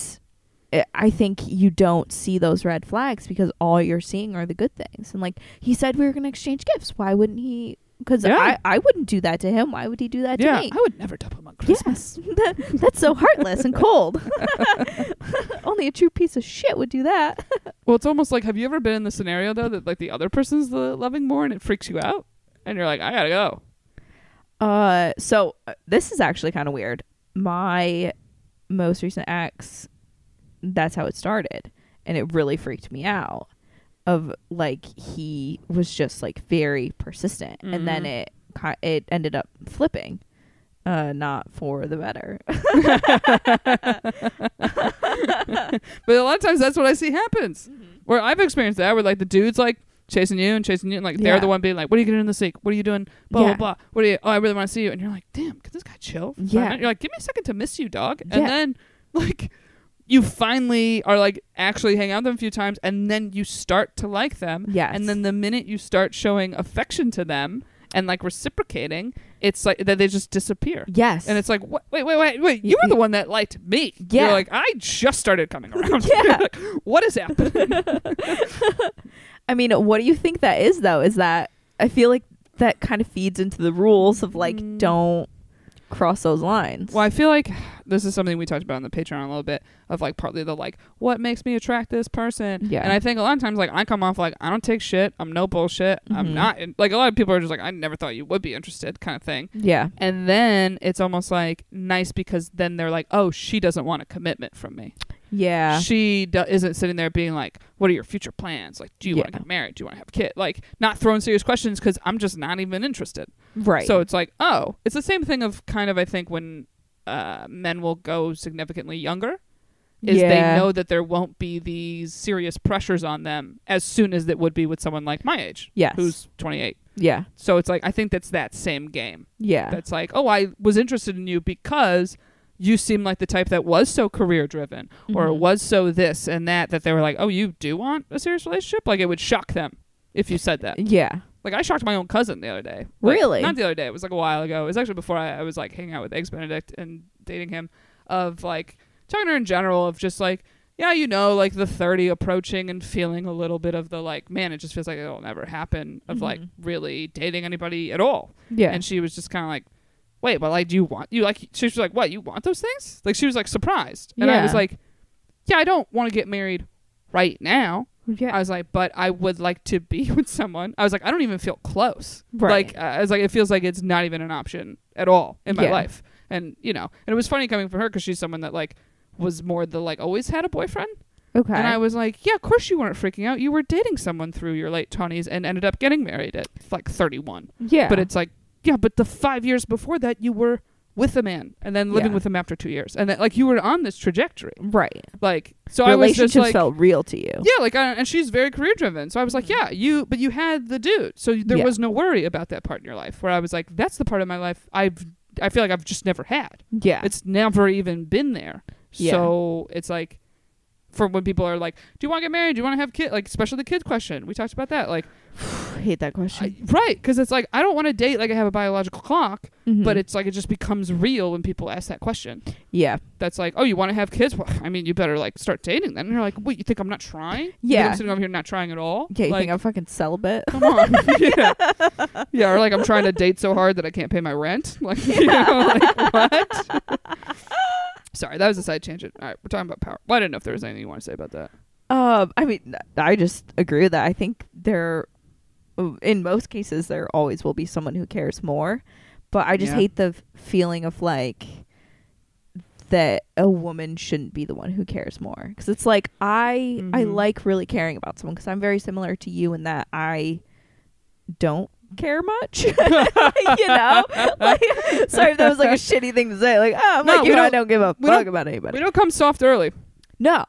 I- I think you don't see those red flags because all you're seeing are the good things. And like he said, we were going to exchange gifts. Why wouldn't he? Because Yeah. I I wouldn't do that to him. Why would he do that yeah, to me? I would never dump him on Christmas. Yes, that, that's so heartless and cold. Only a true piece of shit would do that. Well, it's almost like, have you ever been in the scenario though that like the other person's the loving more and it freaks you out, and you're like, I gotta go. Uh, so uh, this is actually kind of weird. My most recent ex, that's how it started, and it really freaked me out. Of like he was just like very persistent, and then Mhm. it it ended up flipping, uh, not for the better. But a lot of times that's what I see happens. Where I've experienced that, where like the dude's like chasing you and chasing you, and like they're the one being like, "What are you getting in this week? What are you doing? Blah Yeah. blah blah. What are you? Oh, I really want to see you." And you're like, "Damn, can this guy chill?" Yeah. You're like, "Give me a second to miss you, dog." Yeah. And then like you finally are like actually hang out with them a few times, and then you start to like them. Yes. And then the minute you start showing affection to them and like reciprocating, it's like that they just disappear. yes, And it's like, wait, wait, wait, wait. You were the one that liked me. Yeah. You're like, I just started coming around. Yeah. Like, what is happening? I mean, what do you think that is though? Is that I feel like that kind of feeds into the rules of like Mm. don't cross those lines. well, I feel like this is something we talked about on the Patreon a little bit of like partly the like, what makes me attract this person? Yeah. And I think a lot of times, like, I come off like, I don't take shit. I'm no bullshit. I'm Mhm. not. Like, a lot of people are just like, I never thought you would be interested kind of thing. Yeah. And then it's almost like nice because then they're like, oh, she doesn't want a commitment from me. Yeah. she do- isn't sitting there being like, "What are your future plans? Like, do you want to get married? Do you want to have a kid?" Like, not throwing serious questions because I'm just not even interested. Right. So it's like, oh, it's the same thing of kind of I think when uh, men will go significantly younger, is Yeah. they know that there won't be these serious pressures on them as soon as it would be with someone like my age, yes. who's 28. yeah. So it's like I think that's that same game. Yeah. That's like, oh, I was interested in you because you seem like the type that was so career driven or Mhm. was so this and that that they were like, oh, you do want a serious relationship? Like it would shock them if you said that. yeah. Like I shocked my own cousin the other day. Like, Really? Not the other day. It was like a while ago. It was actually before I, I was like hanging out with Eggs Benedict and dating him. Of like talking to her in general of just like yeah, you know, like the 30 approaching and feeling a little bit of the like, man, it just feels like it'll never happen of like Mhm. really dating anybody at all. Yeah. And she was just kind of like, wait, but like, do you want, you like, she was like, what, you want those things? Like, she was like surprised. And I was like, yeah, I don't want to get married right now. yeah. I was like, but I would like to be with someone. I was like, I don't even feel close. Right. Like, uh, I was like, it feels like it's not even an option at all in my Yeah. life. And, you know, and it was funny coming from her because she's someone that like was more the like always had a boyfriend. okay. And I was like, yeah, of course you weren't freaking out. You were dating someone through your late 20s and ended up getting married at like 31. yeah. But it's like, yeah, but the five years before that, you were with a man and then living Yeah. with him after two years. And that, like, you were on this trajectory. right. Like, so I was just like, felt real to you. yeah, like, I, and she's very career driven. So I was like, mm-hmm. yeah, you, but you had the dude. So there Yeah. was no worry about that part in your life where I was like, that's the part of my life I've, I feel like I've just never had. Yeah. It's never even been there. Yeah. So it's like, for when people are like, do you want to get married? Do you want to have kids? Like, especially the kid question. We talked about that. Like, hate that I, question. right. Because it's like, I don't want to date like I have a biological clock, Mhm. but it's like, it just becomes real when people ask that question. yeah. That's like, oh, you want to have kids? Well, I mean, you better like start dating then. And you're like, wait, you think I'm not trying? Yeah. I'm sitting over here not trying at all. Yeah, you like, think I'm fucking celibate? come on. yeah. yeah. Or like, I'm trying to date so hard that I can't pay my rent. Like, you know, like what? Sorry, that was a side tangent. All right, we're talking about power. Well, I didn't know if there was anything you want to say about that. Um, I mean, I just agree with that. I think there, in most cases, there always will be someone who cares more, but I just Yeah. hate the feeling of like that a woman shouldn't be the one who cares more because it's like I I Mhm. like really caring about someone because I'm very similar to you in that I don't care much you know like sorry if that was like a shitty thing to say like oh I'm No, like you know I don't- give a we fuck don't- about anybody We don't come soft early. no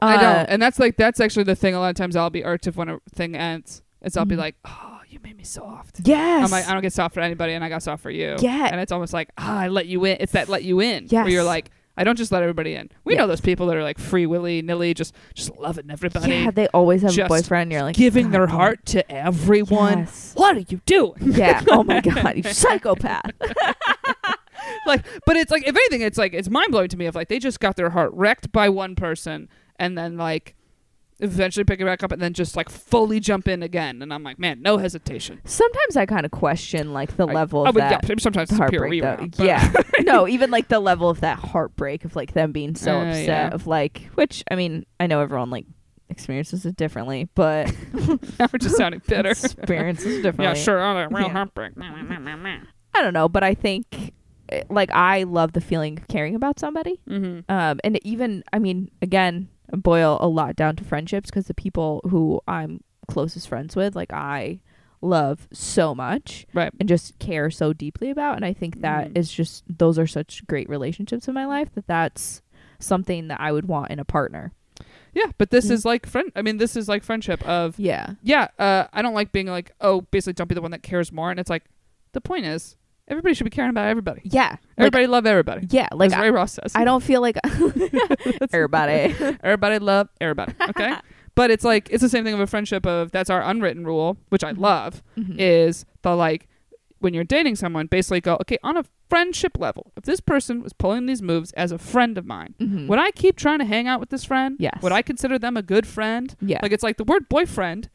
I Uh, don't, and that's like that's actually the thing. A lot of times I'll be irked if when a thing ends. Is I'll be Mhm. like, oh, you made me soft. yes I'm like, I don't get soft for anybody, and I got soft for you. Yeah. and it's almost like, ah, I let you in. It's that let you in. Yes. Where you're like, I don't just let everybody in. We Yeah. know those people that are like free willy nilly, just just loving everybody, Yeah, they always have a just boyfriend. You're like giving their heart to everyone. Yes. What are you doing? Yeah. Oh my god, you psychopath. like, but it's like, if anything, it's like it's mind blowing to me. If like they just got their heart wrecked by one person, and then like eventually pick it back up, and then just like fully jump in again, and I'm like, man, no hesitation. Sometimes I kind of question like the I- level I of would- that yeah, sometimes it's heartbreak. Rebound. Yeah. no, even like the level of that heartbreak of like them being so Uh, upset yeah. of like, which I mean, I know everyone like experiences it differently, but now we're just sounding bitter. experiences differently. yeah, sure. Oh, real Yeah. heartbreak. I don't know, but I think eh, like I love the feeling of caring about somebody. mm-hmm. um and even i mean again boil a lot down to friendships because the people who i'm closest friends with like i love so much Right. and just care so deeply about and i think that Mhm. is just those are such great relationships in my life that that's something that i would want in a partner Yeah, but this Yeah. is like friend. I mean, this is like friendship of yeah yeah. Uh, I don't like being like oh, basically don't be the one that cares more. And it's like the point is everybody should be caring about everybody. yeah like, Everybody love everybody. yeah like as I, Ray Ross says. I don't feel like everybody everybody love everybody. Okay. but it's like it's the same thing of a friendship of that's our unwritten rule, which I Mhm. love. Mhm. Is the like when you're dating someone, basically go okay on a friendship level. If this person was pulling these moves as a friend of mine, Mhm. would I keep trying to hang out with this friend? Yes. Would I consider them a good friend? yeah Like it's like the word boyfriend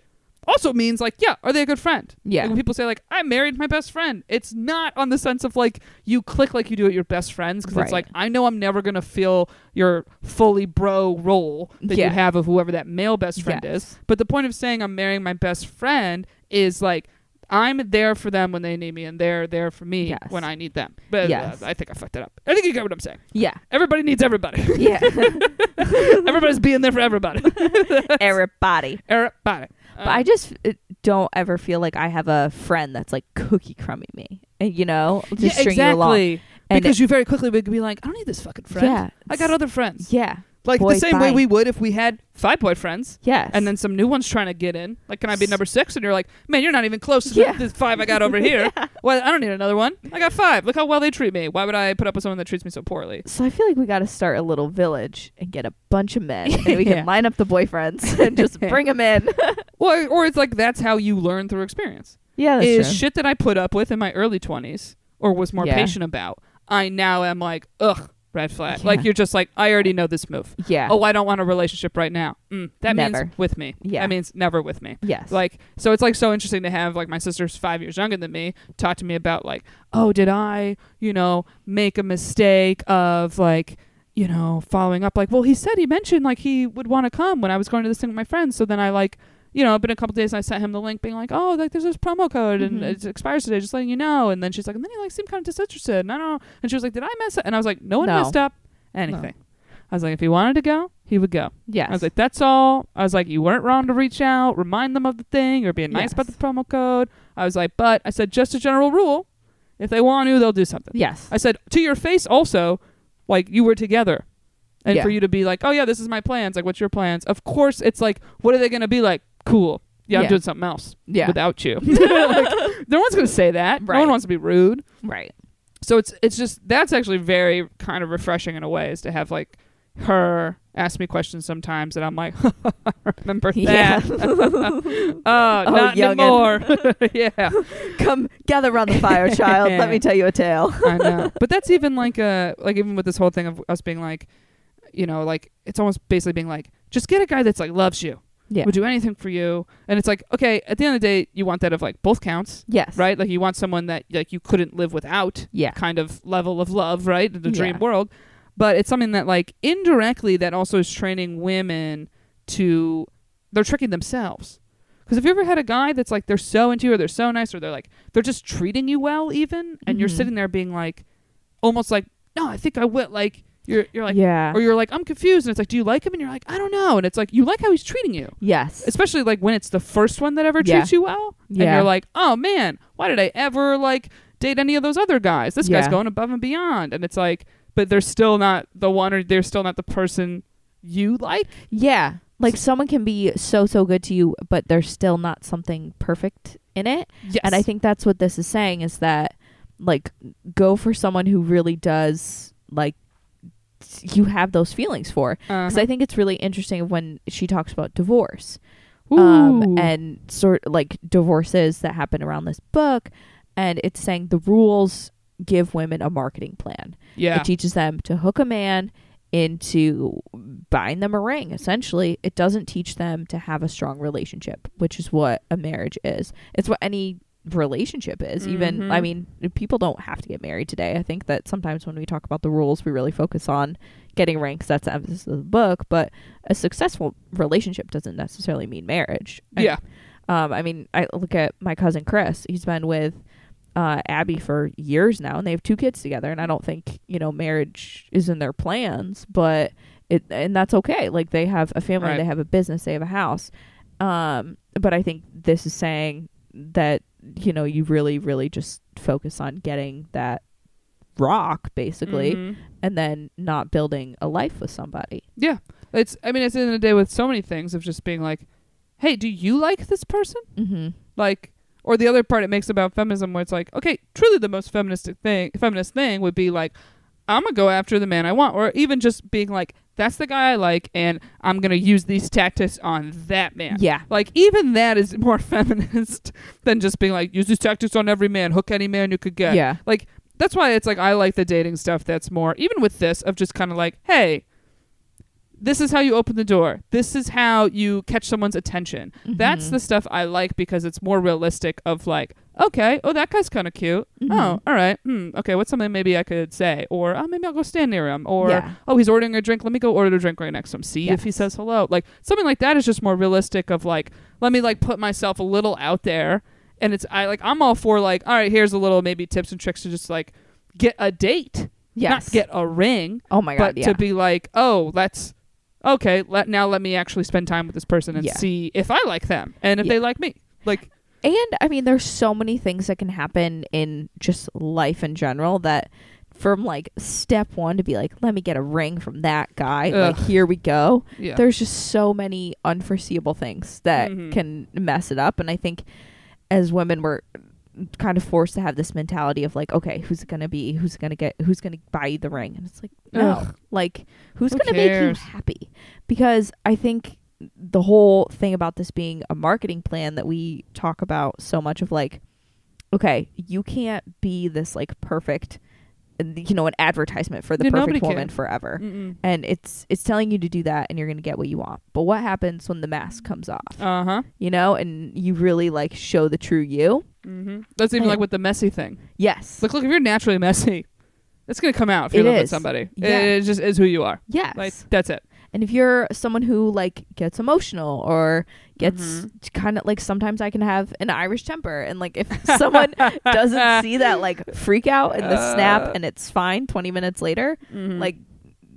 also means like yeah, are they a good friend? yeah Like when people say like I married my best friend, it's not on the sense of like you click like you do at your best friends because it's like I know I'm never gonna feel your fully bro role that Yeah. you have of whoever that male best friend Yes. is. But the point of saying I'm marrying my best friend is like I'm there for them when they need me, and they're there for me Yes. when I need them. But Yes. uh, I think I fucked it up. I think you get what I'm saying. yeah Everybody needs everybody. yeah Everybody's being there for everybody. everybody everybody. But I just uh, don't ever feel like I have a friend that's like cookie crummy me, and you know, just yeah, string you along. exactly. And because you very quickly would be like, I don't need this fucking friend. Yeah, I got other friends. Yeah, Like Boy, the same way we would if we had five boyfriends yes, and then some new ones trying to get in. Like, can I be number six? And you're like, man, you're not even close to Yeah. the, the five I got over here. Well, I don't need another one. I got five. Look how well they treat me. Why would I put up with someone that treats me so poorly? So I feel like we got to start a little village and get a bunch of men, and we Yeah. can line up the boyfriends and just bring them in. Well, or it's like that's how you learn through experience. yeah, is true. shit that I put up with in my early 20s or was more Yeah. patient about. I now am like, ugh, red flag. Yeah. Like you're just like, I already know this move. Yeah. Oh, I don't want a relationship right now. Mm, that Never. means with me. Yeah. That means never with me. yes. Like so it's like so interesting to have like my sister's five years younger than me talk to me about like, oh, did I, you know, make a mistake of like you know, following up like, well, he said he mentioned like he would want to come when I was going to this thing with my friends. So then I like, you know, it's been a couple days and I sent him the link being like, oh, like there's this promo code and Mhm. it expires today, just letting you know. And then she's like, and then he like seemed kind of disinterested. And I don't know. And she was like, did I mess up? And I was like, no one No. messed up anything. I was like, if he wanted to go, he would go. yes. I was like, that's all. I was like, you weren't wrong to reach out, remind them of the thing, or being nice Yes. about the promo code. I was like, but I said, just a general rule. If they want to, they'll do something. yes. I said, to your face also, like you were together. And Yeah. for you to be like, oh, yeah, this is my plans. Like, what's your plans? Of course, it's like, what are they going to be like? Cool. Yeah, I'm Yeah. doing something else yeah. without you. like, no one's going to say that. No Right. one wants to be rude. right. So it's it's just that's actually very kind of refreshing in a way is to have like her ask me questions sometimes and I'm like I remember Yeah. that. oh, not youngin'. anymore. yeah. Come gather around the fire, child. Let me tell you a tale. I know. But that's even like uh like even with this whole thing of us being like you know, like it's almost basically being like, just get a guy that's like loves you, Yeah. would do anything for you, and it's like, okay, at the end of the day, you want that of like both counts, Yes. right? Like you want someone that like you couldn't live without, Yeah. kind of level of love, right? The dream Yeah. world. But it's something that like indirectly that also is training women to they're tricking themselves. Because if you ever had a guy that's like they're so into you or they're so nice or they're like they're just treating you well even and you're Mhm. sitting there being like almost like, No, I think I will like you're you're like yeah. or you're like, I'm confused and it's like, Do you like him? And you're like, I don't know and it's like you like how he's treating you. yes. Especially like when it's the first one that ever Yeah. treats you well. And you're like, Oh man, why did I ever like date any of those other guys? This guy's going above and beyond and it's like but they're still not the one or they're still not the person you like. Yeah. Like someone can be so so good to you, but there's still not something perfect in it. Yes. And I think that's what this is saying is that like go for someone who really does like you have those feelings for. Because uh I think it's really interesting when she talks about divorce. Um, and sort like divorces that happen around this book. And it's saying the rules give women a marketing plan. yeah. It teaches them to hook a man into buying them a ring. Essentially, it doesn't teach them to have a strong relationship, which is what a marriage is. It's what any relationship is. Even, Mhm. I mean, people don't have to get married today. I think that sometimes when we talk about the rules, we really focus on getting 'cause that's the emphasis of the book. But a successful relationship doesn't necessarily mean marriage. Yeah. um, I mean, I look at my cousin Chris. He's been with uh, Abby for years now, and they have two kids together. And I don't think you know marriage is in their plans, but it and that's okay. Like they have a family, Right. they have a business, they have a house. Um, but I think this is saying that you know you really, really just focus on getting that rock basically, Mhm. and then not building a life with somebody. Yeah. It's I mean, it's in the day with so many things of just being like, Hey, do you like this person? Mm-hmm. Like or the other part it makes about feminism where it's like, okay, truly the most feminist thing feminist thing would be like, I'm gonna go after the man I want, or even just being like, that's the guy I like, and I'm gonna use these tactics on that man. Yeah. Like even that is more feminist than just being like, use these tactics on every man, hook any man you could get. Yeah. Like that's why it's like I like the dating stuff that's more even with this of just kind of like, hey, this is how you open the door. This is how you catch someone's attention. That's Mhm. the stuff I like because it's more realistic of like, okay, oh that guy's kind of cute. Mhm. Oh, all right. Hmm, okay, what's something maybe I could say or oh maybe I'll go stand near him or Yeah. oh he's ordering a drink, let me go order a drink right next to him. See if he says hello. Like something like that is just more realistic of like let me like put myself a little out there and it's I like I'm all for like all right, here's a little maybe tips and tricks to just like get a date, Yes. not get a ring, Oh my god. but yeah. to be like, oh, let's okay. Let now let me actually spend time with this person and Yeah. see if I like them and if they like me. Like, And I mean, there's so many things that can happen in just life in general that from like step one to be like, let me get a ring from that guy. Like, here we go. yeah, There's just so many unforeseeable things that Mhm. can mess it up. And I think as women, we're kind of forced to have this mentality of like, okay, who's it going to be? Who's going to get, who's going to buy you the ring? And it's like, no, Ugh. like, who's Who going to make you happy? Because I think the whole thing about this being a marketing plan that we talk about so much of like okay you can't be this like perfect you know an advertisement for the perfect woman can. forever. Mm-mm. And it's it's telling you to do that and you're going to get what you want. But what happens when the mask comes off? Uh huh. You know, and you really like show the true you? Mm-hmm. That's even Yeah. like with the messy thing. Yes. Look, look. If you're naturally messy, it's gonna come out if you It live with somebody. Yeah. It just is who you are. yes. Like that's it. And if you're someone who like gets emotional or gets Mhm. kind of like sometimes I can have an Irish temper and like if someone doesn't see that like freak out and the Uh. snap and it's fine 20 minutes later, Mhm. like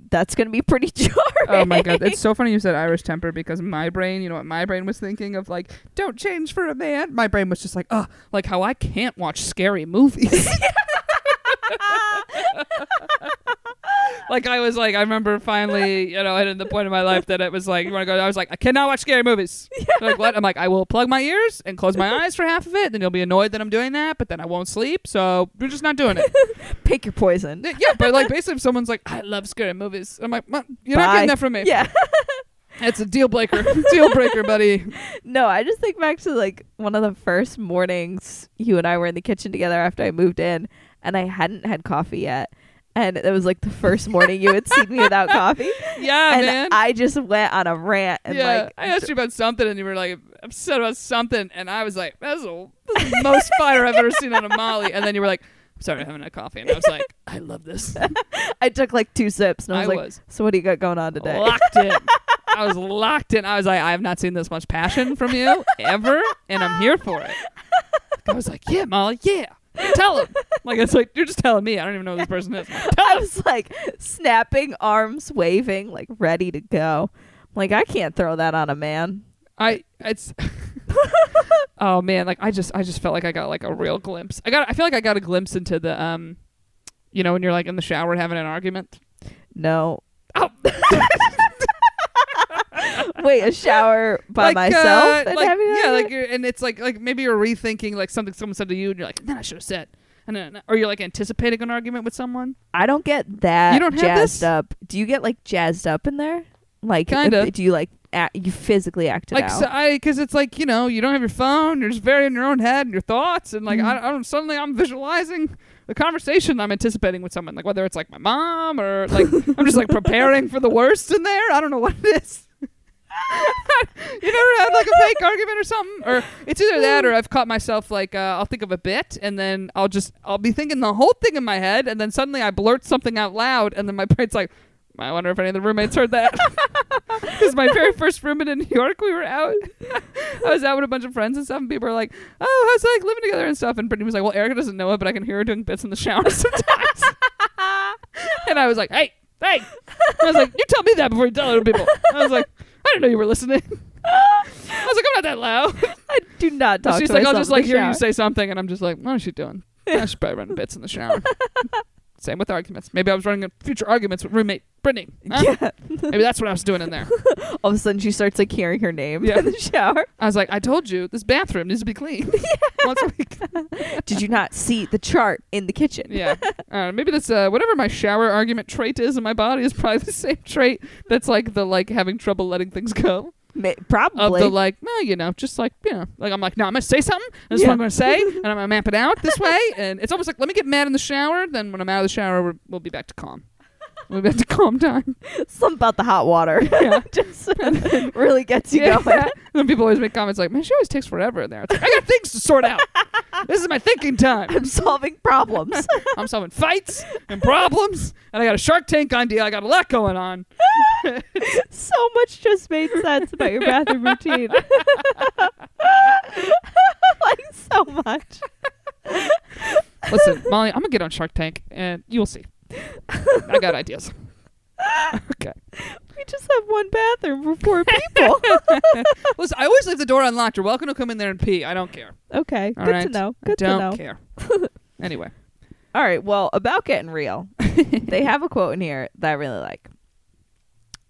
that's going to be pretty jarring. Oh my god, it's so funny you said Irish temper because my brain, you know what my brain was thinking of like, don't change for a man. My brain was just like, oh, like how I can't watch scary movies. like I was like, I remember finally, you know, hitting the point in my life that it was like, you want to go? I was like, I cannot watch scary movies. They're Like what? I'm like, I will plug my ears and close my eyes for half of it. Then you'll be annoyed that I'm doing that, but then I won't sleep. So we're just not doing it. Pick your poison. yeah, but like basically, if someone's like, I love scary movies, I'm like, well, you're not getting that from me. Yeah. It's a deal breaker. deal breaker, buddy. no, I just think back to like one of the first mornings you and I were in the kitchen together after I moved in and I hadn't had coffee yet. And it was like the first morning you had seen me without coffee. Yeah, and man. I just went on a rant and yeah, like I asked you about something, and you were like upset about something, and I was like, "That's the, the most fire I've ever seen on a Molly." And then you were like, "I'm sorry, I'm having a coffee," and I was like, "I love this." I took like two sips and I was like, was "So what do you got going on today?" locked in. I was locked in. I was like, "I have not seen this much passion from you ever, and I'm here for it." I was like, "Yeah, Molly, yeah." Tell him. Like it's like you're just telling me. I don't even know who this person is. Tell I him. was like snapping, arms waving, like ready to go. Like I can't throw that on a man. I it's oh man, like I just I just felt like I got like a real glimpse. I got I feel like I got a glimpse into the um, you know when you're like in the shower having an argument. No. Oh. Wait, a shower by like, myself uh, like, yeah, like you're and it's like like maybe you're rethinking like something someone said to you and you're like then I should have said. And then, or you're like anticipating an argument with someone. I don't get that You don't have jazzed this? up. Do you get like jazzed up in there? Like Kinda. do you like act, you physically act it like out? so I because it's like you know you don't have your phone. You're just very in your own head and your thoughts and like Mhm. I, I don't suddenly I'm visualizing the conversation I'm anticipating with someone like whether it's like my mom or like I'm just like preparing for the worst in there. I don't know what it is. you never had like a fake argument or something, or it's either that or I've caught myself like uh, I'll think of a bit and then I'll just I'll be thinking the whole thing in my head and then suddenly I blurt something out loud and then my brain's like. I wonder if any of the roommates heard that. Because my very first roommate in New York, we were out. I was out with a bunch of friends and stuff, and people were like, "Oh, how's it like living together and stuff?" And Brittany was like, "Well, Erica doesn't know it, but I can hear her doing bits in the shower sometimes." and I was like, "Hey, hey!" I was like, "You tell me that before you tell other people." I was like, "I didn't know you were listening." I was like, "I'm not that loud." I do not talk she's to like, "I'll myself just in like the hear you say something," and I'm just like, "What is she doing?" Yeah, she's probably running bits in the shower. Same with arguments. Maybe I was running future arguments with roommate Brittany. Huh? Yeah. Maybe that's what I was doing in there. All of a sudden, she starts like hearing her name Yeah. in the shower. I was like, I told you this bathroom needs to be clean once a week. Did you not see the chart in the kitchen? Yeah, uh, maybe that's uh, whatever my shower argument trait is in my body is probably the same trait that's like the like having trouble letting things go. Ma- Of the like, no, you know, just like you know, like I'm like, no, I'm gonna say something. This is what I'm gonna say, and I'm gonna map it out this way. And it's almost like let me get mad in the shower. Then when I'm out of the shower, we'll be back to calm. We'll be to calm time. Something about the hot water. Yeah. just really gets you Yeah. going. And then people always make comments like, man, she always takes forever in there. It's like, I got things to sort out. this is my thinking time. I'm solving problems. I'm solving fights and problems, and I got a Shark Tank idea. I got a lot going on. so much just made sense about your bathroom routine. like so much. Listen, Molly, I'm gonna get on Shark Tank, and you'll see. I got ideas. okay. We just have one bathroom for four people. Listen, I always leave the door unlocked. You're welcome to come in there and pee. I don't care. okay, All good right? to know. I Good to don't know. care. anyway, All right, well, about getting real, they have a quote in here that I really like.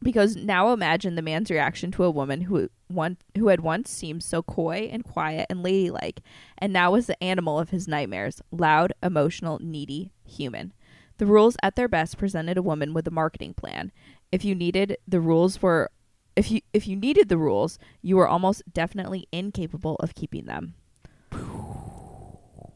Because now imagine the man's reaction to a woman who one who had once seemed so coy and quiet and ladylike, and now was the animal of his nightmares, loud, emotional, needy, human. The rules at their best presented a woman with a marketing plan. If you needed the rules were if you if you needed the rules, you were almost definitely incapable of keeping them.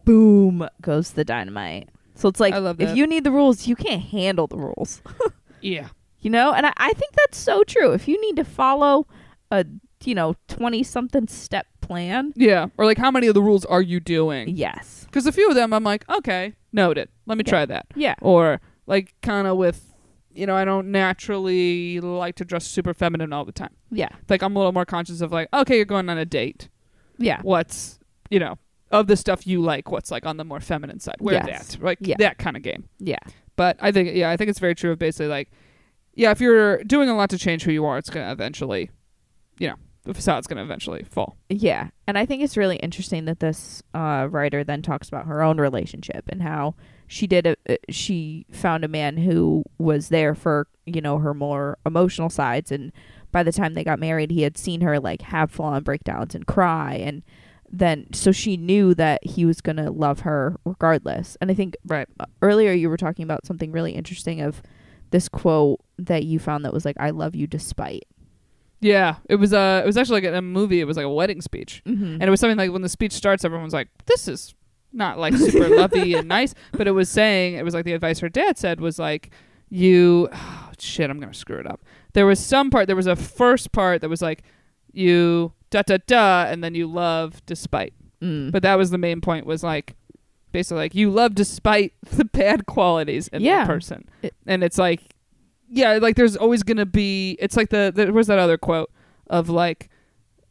Boom goes the dynamite. So it's like if you need the rules, you can't handle the rules. Yeah. You know? And I, I think that's so true. If you need to follow a you know, twenty something step plan. Yeah. Or like, how many of the rules are you doing? Yes. Because a few of them, I'm like, okay, noted. Let me Yeah. try that. Yeah. Or like, kind of with, you know, I don't naturally like to dress super feminine all the time. Yeah. Like, I'm a little more conscious of like, okay, you're going on a date. Yeah. What's, you know, of the stuff you like, what's like on the more feminine side? Wear Yes. that. Like, Yeah. that kind of game. Yeah. But I think, yeah, I think it's very true of basically like, yeah, if you're doing a lot to change who you are, it's going to eventually, you know, the facade's going to eventually fall. Yeah. And I think it's really interesting that this uh, writer then talks about her own relationship and how she did a, uh, she found a man who was there for, you know, her more emotional sides and by the time they got married, he had seen her like have full on breakdowns and cry and then so she knew that he was going to love her regardless. And I think Right. uh, earlier you were talking about something really interesting of this quote that you found that was like I love you despite. Yeah, it was uh, it was actually like a movie. It was like a wedding speech, Mm-hmm. and it was something like when the speech starts, everyone's like, "This is not like super lovey and nice," but it was saying it was like the advice her dad said was like, "You, oh, shit, I'm gonna screw it up." There was some part. There was a first part that was like, "You da da da," and then you love despite. mm. But that was the main point. Was like basically like you love despite the bad qualities in Yeah. the person, It- and it's like, yeah, like there's always gonna be. It's like the, the where's that other quote of like.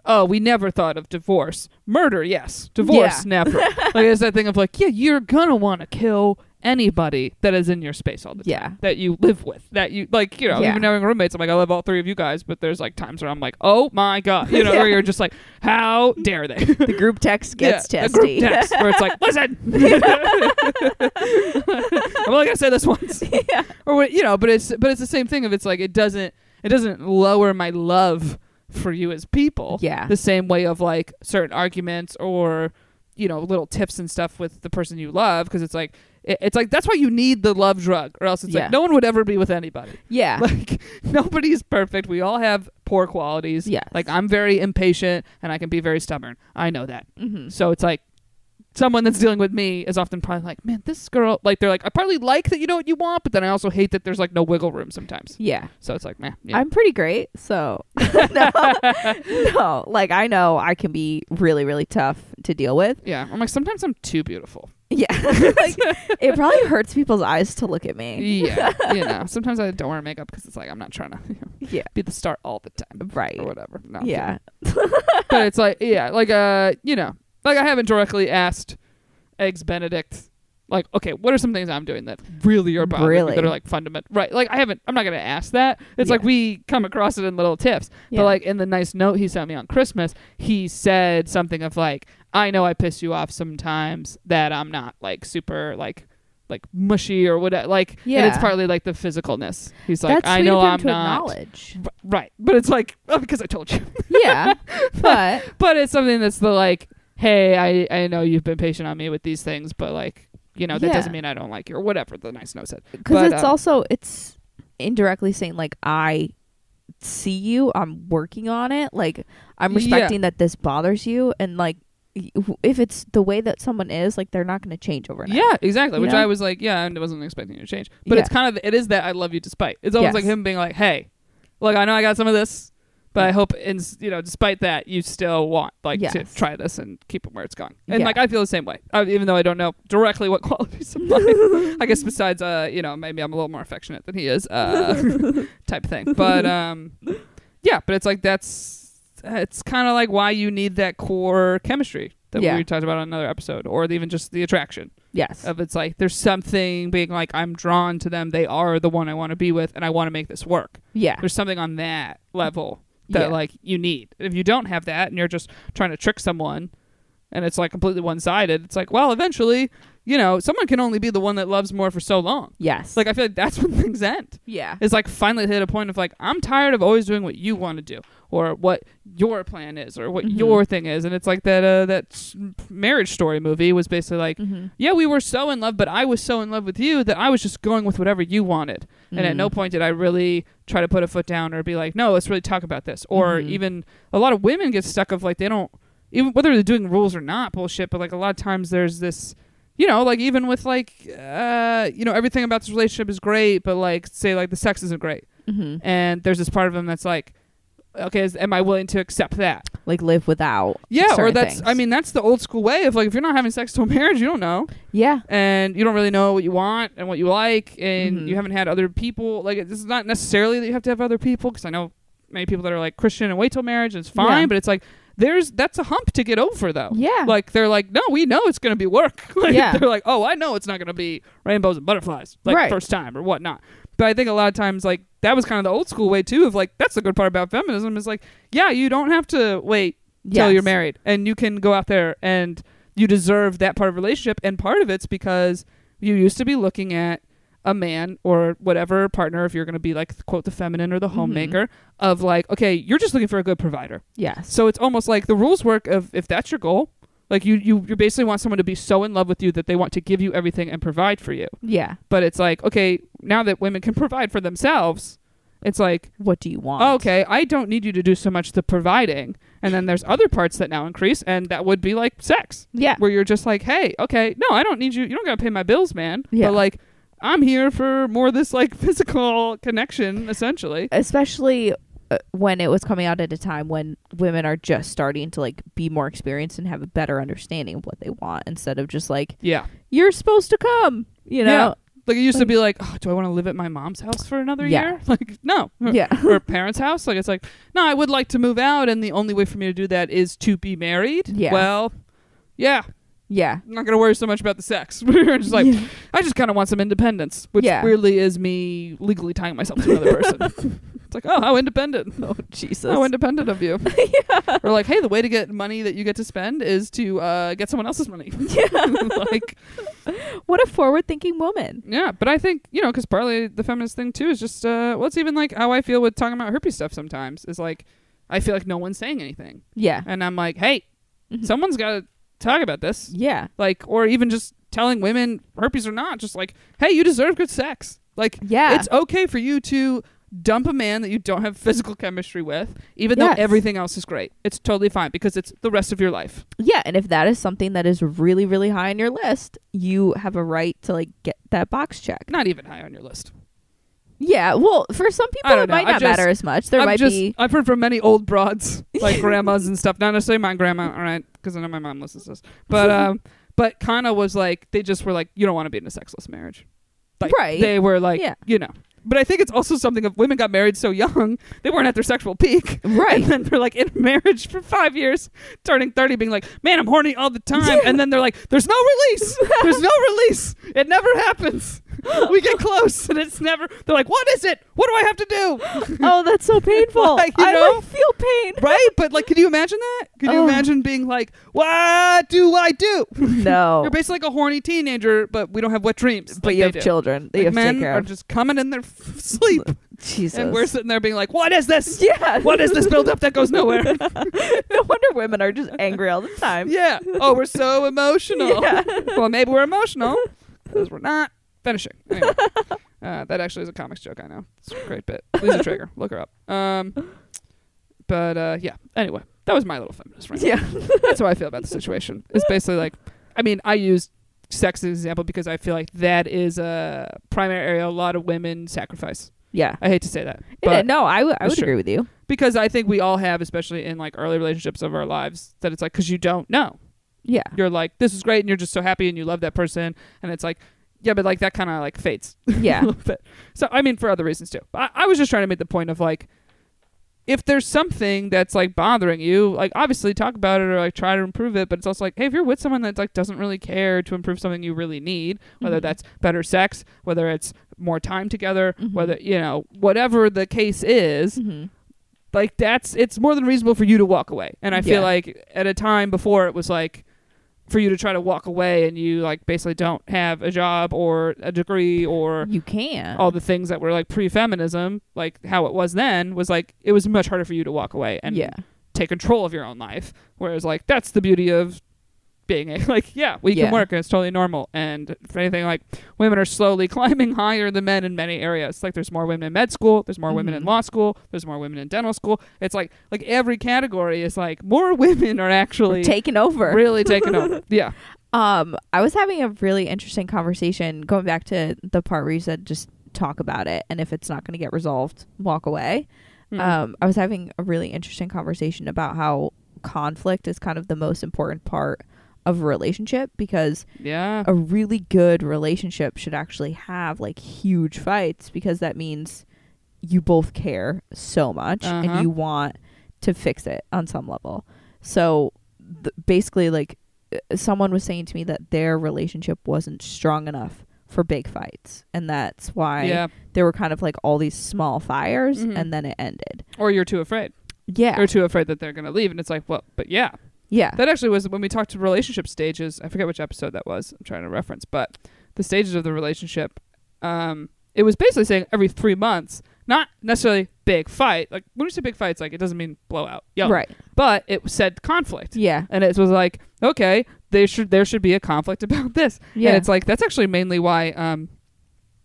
Oh, we never thought of divorce. Murder, yes. Divorce, Yeah. never. like it's that thing of like, yeah, you're gonna want to kill anybody that is in your space all the time. Yeah. That you live with. That you like, you know, Yeah. even having roommates, I'm like, I love all three of you guys, but there's like times where I'm like, oh my god, you know, Yeah. or you're just like, how dare they? the group text gets yeah, testy. group text where it's like, listen, I'm only gonna say this once, yeah. or what, you know. But it's but it's the same thing. Of it's like it doesn't it doesn't lower my love for you as people. Yeah. the same way of like certain arguments or you know little tips and stuff with the person you love because it's like it's like that's why you need the love drug or else it's Yeah. like no one would ever be with anybody Yeah. like nobody's perfect we all have poor qualities yeah like i'm very impatient and i can be very stubborn i know that mm-hmm. so it's like someone that's dealing with me is often probably like, man, this girl, like they're like, I probably like that you know what you want, but then I also hate that there's like no wiggle room sometimes. Yeah. So it's like, man, yeah. I'm pretty great, so no, no, like I know I can be really, really tough to deal with. yeah. I'm like, sometimes I'm too beautiful. Yeah, like it probably hurts people's eyes to look at me. Yeah. you know, sometimes I don't wear makeup because it's like, I'm not trying to you know, Yeah, be the star all the time right. or whatever. No, Yeah, but it's like, yeah, like, uh, you know, like I haven't directly asked Eggs Benedict. Like, okay, what are some things I'm doing that really are bothering me Really? that are like fundamental? Right. Like, I haven't, I'm not going to ask that. It's like we come across it in little tips. yeah. But like in the nice note he sent me on Christmas, he said something of like, I know I piss you off sometimes that I'm not like super like like mushy or whatever. Like and it's partly like the physicalness. He's like, that's I know I'm to not right. But it's like oh, because I told you. yeah, but but it's something that's the like, hey, I I know you've been patient on me with these things, but like you know that Yeah. doesn't mean I don't like you or whatever the nice note said. because it's um, also it's indirectly saying like I see you, I'm working on it. Like I'm Yeah. respecting that this bothers you, and like if it's the way that someone is, like they're not going to change overnight. Yeah, exactly. You Which know? I was like, yeah, I wasn't expecting you to change. But it's kind of it is that I love you despite. It's almost Yes. like him being like, hey, look, I know I got some of this, but I hope, in you know, despite that, you still want like to try this and keep it where it's going. And Yeah. like I feel the same way, I, even though I don't know directly what qualities of mine. I guess besides, uh, you know, maybe I'm a little more affectionate than he is, uh, type thing. But um, yeah, but it's like that's it's kind of like why you need that core chemistry that Yeah. we talked about on another episode, or even just the attraction Yes. of it's like there's something being like I'm drawn to them. They are the one I want to be with, and I want to make this work. yeah. There's something on that level that Yeah. like you need. If you don't have that, and you're just trying to trick someone, and it's like completely one sided, it's like well, eventually, you know, someone can only be the one that loves more for so long. Yes. Like I feel like that's when things end. yeah. It's like finally hit a point of like I'm tired of always doing what you want to do or what your plan is or what Mhm. your thing is, and it's like that uh, that marriage story movie was basically like Mm-hmm. yeah, we were so in love, but I was so in love with you that I was just going with whatever you wanted. And at Mm. no point did I really try to put a foot down or be like, no, let's really talk about this. Or Mhm. even a lot of women get stuck of like they don't even whether they're doing rules or not bullshit, but like a lot of times there's this you know, like even with like, uh, you know, everything about this relationship is great, but like, say like the sex isn't great, hmm and there's this part of him that's like, okay, is, am I willing to accept that? Like live without. Yeah, or that's, I mean, that's the old school way of like, if you're not having sex till marriage, you don't know, Yeah. and you don't really know what you want and what you like, and Mhm. you haven't had other people. Like, it's not necessarily that you have to have other people, because I know many people that are like Christian and wait till marriage, and it's fine, Yeah. but it's like. There's that's a hump to get over though. Yeah. Like they're like, no, we know it's gonna be work. like, Yeah. They're like, oh, I know it's not gonna be rainbows and butterflies like Right. first time or whatnot. But I think a lot of times like that was kind of the old school way too of like that's the good part about feminism is like, yeah, you don't have to wait till you're married and you can go out there and you deserve that part of relationship and part of it's because you used to be looking at a man or whatever partner if you're going to be like quote the feminine or the Mhm. homemaker of like okay you're just looking for a good provider Yes. so it's almost like the rules work of if that's your goal, like you you you basically want someone to be so in love with you that they want to give you everything and provide for you. yeah. But it's like, okay, now that women can provide for themselves, it's like, What do you want? okay, I don't need you to do so much the providing. And then there's other parts that now increase and that would be like sex, Yeah. where you're just like, hey, okay, no, I don't need you. You don't got to pay my bills, man. Yeah. But like I'm here for more of this like physical connection essentially. Especially uh, when it was coming out at a time when women are just starting to like be more experienced and have a better understanding of what they want instead of just like Yeah. you're supposed to come, you know. Yeah. Like it used to be like, oh, do I want to live at my mom's house for another Yeah. year? Like, no. Yeah. or parents' house. Like it's like, no, I would like to move out, and the only way for me to do that is to be married. Yeah. Well, yeah, Yeah. I'm not gonna worry so much about the sex. We're just like, Yeah. I just kind of want some independence, which Yeah. weirdly is me legally tying myself to another person. it's like, oh, how independent. Oh Jesus. How independent of you. Yeah. Or like, hey, the way to get money that you get to spend is to uh, get someone else's money. Yeah. like, what a forward-thinking woman. Yeah, but I think you know because partly the feminist thing too is just uh, well, it's even like how I feel with talking about herpes stuff. Sometimes is like I feel like no one's saying anything, Yeah. and I'm like, hey, Mhm. someone's got to talk about this, Yeah. like, or even just telling women herpes or not, just like, hey, you deserve good sex. Like, Yeah. it's okay for you to dump a man that you don't have physical chemistry with, even Yes. though everything else is great. It's totally fine because it's the rest of your life. Yeah, and if that is something that is really, really high on your list, you have a right to like get that box check. Not even high on your list. Yeah, well, for some people it know. might not just- matter as much. There I've might just, be I've heard from many old broads, like grandmas and stuff. Not necessarily my grandma, all right, because I know my mom listens to this. But um, but kind of was like they just were like, you don't want to be in a sexless marriage, like, Right. They were like, Yeah. you know. But I think it's also something of women got married so young, they weren't at their sexual peak. Right. And then they're like in marriage for five years, turning 30, being like, man, I'm horny all the time. And then they're like, there's no release. There's no release. It never happens. We get close and it's never, they're like, what is it? What do I have to do? Oh, that's so painful. Like, you I know? like, feel pain. right? But like, can you imagine that? Can you Oh. imagine being like, what do I do? No. You're basically like a horny teenager, but we don't have wet dreams. but like you have do. children. That you Like, men are just coming in their f- sleep, Jesus. and we're sitting there being like, "What is this? yeah. What is this buildup that goes nowhere?" no wonder women are just angry all the time. yeah. Oh, we're so emotional. Yeah. well, maybe we're emotional because we're not finishing. Anyway, uh, that actually is a comics joke. I know. It's a great bit. Liza Treyger, look her up. Um, but uh, yeah. Anyway, that was my little feminist rant. Yeah. That's how I feel about the situation. It's basically like, I mean, I use sex as an example because I feel like that is a primary area a lot of women sacrifice. Yeah. I hate to say that, Yeah, but no, I would would true. agree with you. because I think we all have, especially in like early relationships of our lives, that it's like because you don't know. Yeah. You're like, this is great, and you're just so happy, and you love that person, and it's like, yeah, but like that kind of like fades a Yeah. little bit. So I mean, for other reasons too. But I, I was just trying to make the point of like, if there's something that's like bothering you, like obviously talk about it or like try to improve it. But it's also like, hey, if you're with someone that like doesn't really care to improve something you really need, whether Mhm. that's better sex, whether it's more time together, Mhm. whether you know whatever the case is, Mhm. like that's it's more than reasonable for you to walk away. And I feel Yeah. like at a time before it was like for you to try to walk away and you like basically don't have a job or a degree or You can. all the things that were like pre-feminism, like how it was then was like it was much harder for you to walk away and yeah. take control of your own life. Whereas like that's the beauty of being a like yeah we Yeah. can work and it's totally normal and if anything like women are slowly climbing higher than men in many areas like there's more women in med school there's more women in Mhm. law school there's more women in dental school it's like like every category is like more women are actually Taking over. really taking over yeah Um, I was having a really interesting conversation going back to the part where you said just talk about it, and if it's not going to get resolved, walk away. Mhm. Um, I was having a really interesting conversation about how conflict is kind of the most important part of a relationship because yeah. a really good relationship should actually have like huge fights because that means you both care so much Uh-huh. and you want to fix it on some level. So th- basically like uh, someone was saying to me that their relationship wasn't strong enough for big fights and that's why yeah. there were kind of like all these small fires Mhm. and then it ended. Or you're too afraid. Yeah. You're too afraid that they're going to leave. And it's like, well, but yeah. Yeah. That actually was when we talked to relationship stages. I forget which episode that was. I'm trying to reference, but the stages of the relationship. Um, it was basically saying every three months, not necessarily big fight. Like when you say big fights, like it doesn't mean blowout, yeah. Right. But it said conflict, Yeah. and it was like, okay, they should there should be a conflict about this. Yeah. And it's like that's actually mainly why, um,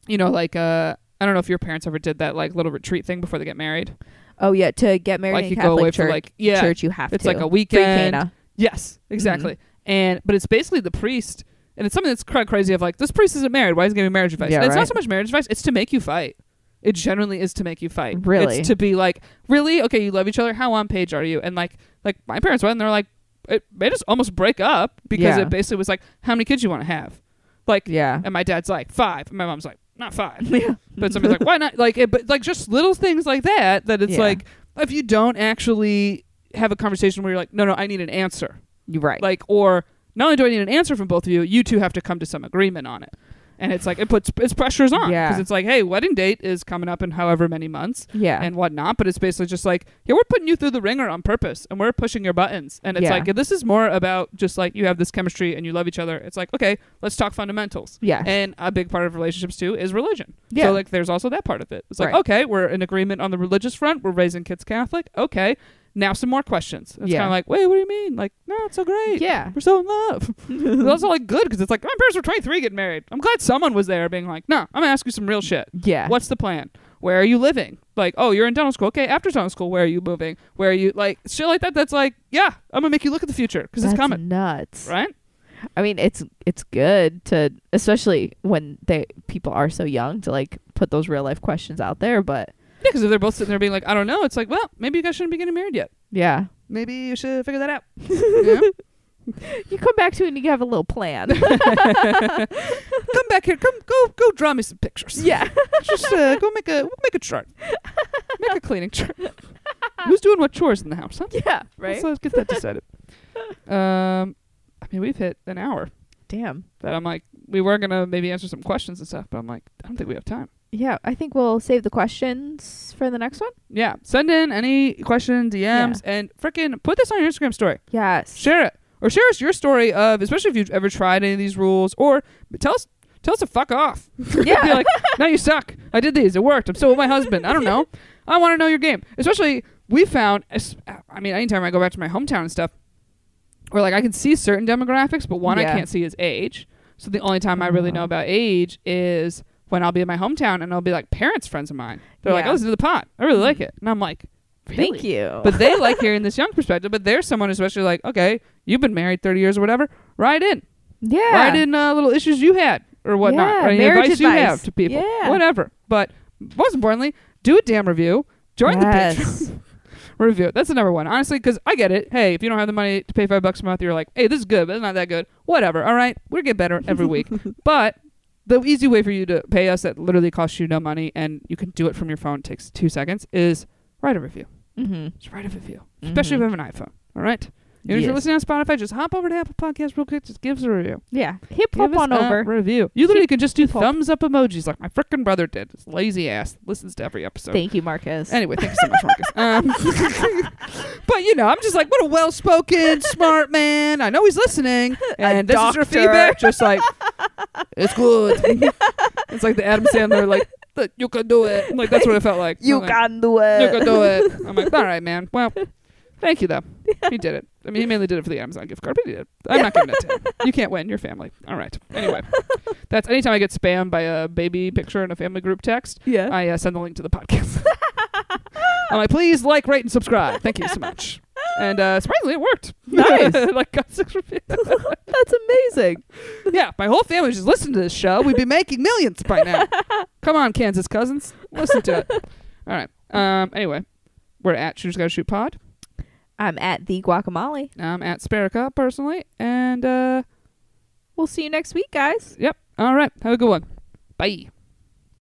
you know, like uh, I don't know if your parents ever did that like little retreat thing before they get married. Oh yeah, to get married like in you Catholic go away church, for like yeah, church you have it's to. It's like a Free weekend. Cana. Yes, exactly. Mm-hmm. And but it's basically the priest, and it's something that's quite crazy. Of like, this priest isn't married. Why is he giving marriage advice? Yeah, it's not so much marriage advice; it's to make you fight. It generally is to make you fight. Really? it's to be like, really, okay, you love each other. How on page are you? And like, like my parents went, and they're like, it made us almost break up because Yeah. it basically was like, how many kids you want to have? Like, Yeah. and my dad's like five, and my mom's like, not five. Yeah. But somebody's like, why not? Like, it, but like just little things like that. That it's Yeah. like if you don't actually have a conversation where you're like, no, no, I need an answer You're right. like or not only do I need an answer from both of you, you two have to come to some agreement on it. And it's like it puts it's pressures on Yeah. because it's like, hey, wedding date is coming up in however many months yeah. and whatnot. But it's basically just like, yeah, we're putting you through the ringer on purpose and we're pushing your buttons. And it's Yeah. like this is more about just like you have this chemistry and you love each other. It's like okay, let's talk fundamentals. yeah. And a big part of relationships too is religion. Yeah. So like there's also that part of it. It's like, Right. okay, we're in agreement on the religious front. We're raising kids Catholic. Okay. Now some more questions. It's Yeah. kind of like, wait, what do you mean? Like, no, it's so great. yeah. We're so in love. it's also like good because it's like my parents were 23 getting married. I'm glad someone was there being like, no, I'm gonna ask you some real shit. Yeah. What's the plan? Where are you living? Like, oh, you're in dental school. Okay, after dental school, where are you moving? Where are you like shit like that? That's like, yeah, I'm gonna make you look at the future because it's coming, nuts. right? I mean, it's it's good to, especially when they people are so young, to like put those real life questions out there. But Yeah, because if they're both sitting there being like, I don't know, it's like, well, maybe you guys shouldn't be getting married yet. yeah, Maybe you should figure that out. Yeah? you come back to it and you have a little plan. Come back here. Come go go draw me some pictures. yeah. Just uh, go make a make a chart. Make a cleaning chart. Who's doing what chores in the house? Huh? Yeah. Right. So let's get that decided. um, I mean, we've hit an hour. Damn. That I'm like, we were gonna maybe answer some questions and stuff, but I'm like, I don't think we have time. Yeah. I think we'll save the questions for the next one. Yeah, send in any questions, DMs, and frickin' put this on your Instagram story. Yes. Share it, or share us your story of, especially if you've ever tried any of these rules, or tell us tell us to fuck off. Yeah. Be like, no, you suck. I did these. It worked. I'm still with my husband. I don't know. I want to know your game. Especially, we found, I mean, anytime I go back to my hometown and stuff, where like I can see certain demographics, but one I can't see is age. So the only time I really know about age is when I'll be in my hometown and I'll be like parents friends of mine. They're like, Yeah. oh, listen to the pot. I really like it. And I'm like, really? Thank you. But they like hearing this young perspective. But there's someone especially like, okay, you've been married 30 years or whatever. Write in. yeah. Write in uh, little issues you had or whatnot. Yeah, any marriage advice, you have to people. Yeah. Whatever. But most importantly, do a damn review. Join the Yes. Patreon. review it. That's the number one. Honestly, because I get it. Hey, if you don't have the money to pay five bucks a month, you're like, hey, this is good, but it's not that good. Whatever. All right. We'll get better every week. but the easy way for you to pay us that literally costs you no money and you can do it from your phone, takes two seconds, is write a review. Mm-hmm. Just write a review. Especially if you have an iPhone. All right. And if you're Yes. listening on Spotify, just hop over to Apple Podcasts real quick. Just give us a review. Yeah. Hip hop on over. review. You literally can just do hip hop. thumbs up emojis like my frickin' brother did. Lazy ass listens to every episode. Thank you, Marcus. Anyway, thank you so much, Marcus. Um, but you know, I'm just like, what a well-spoken, smart man. I know he's listening, and this is your feedback. Just like, it's good. it's like the Adam Sandler, like, you can do it. Like that's what it felt like. you I'm like, can do it. You can do it. I'm like, all right, man. Well, thank you though. He did it. I mean, he mainly did it for the Amazon gift card, but he did. I'm not giving it to him. You can't win. Your family. All right. Anyway, that's anytime I get spammed by a baby picture in a family group text. Yeah. I uh, send the link to the podcast. I'm like, please like, rate, and subscribe. Thank you so much. and uh, surprisingly, it worked. Nice. like got six reviews. That's amazing. yeah, my whole family just listened to this show. We'd be making millions by now. Come on, Kansas cousins, listen to it. All right. Um. Anyway, we're at Shooters Gotta Shoot Pod. I'm at the guacamole. I'm at Sparica personally, and uh, We'll see you next week, guys. yep. All right. Have a good one. Bye.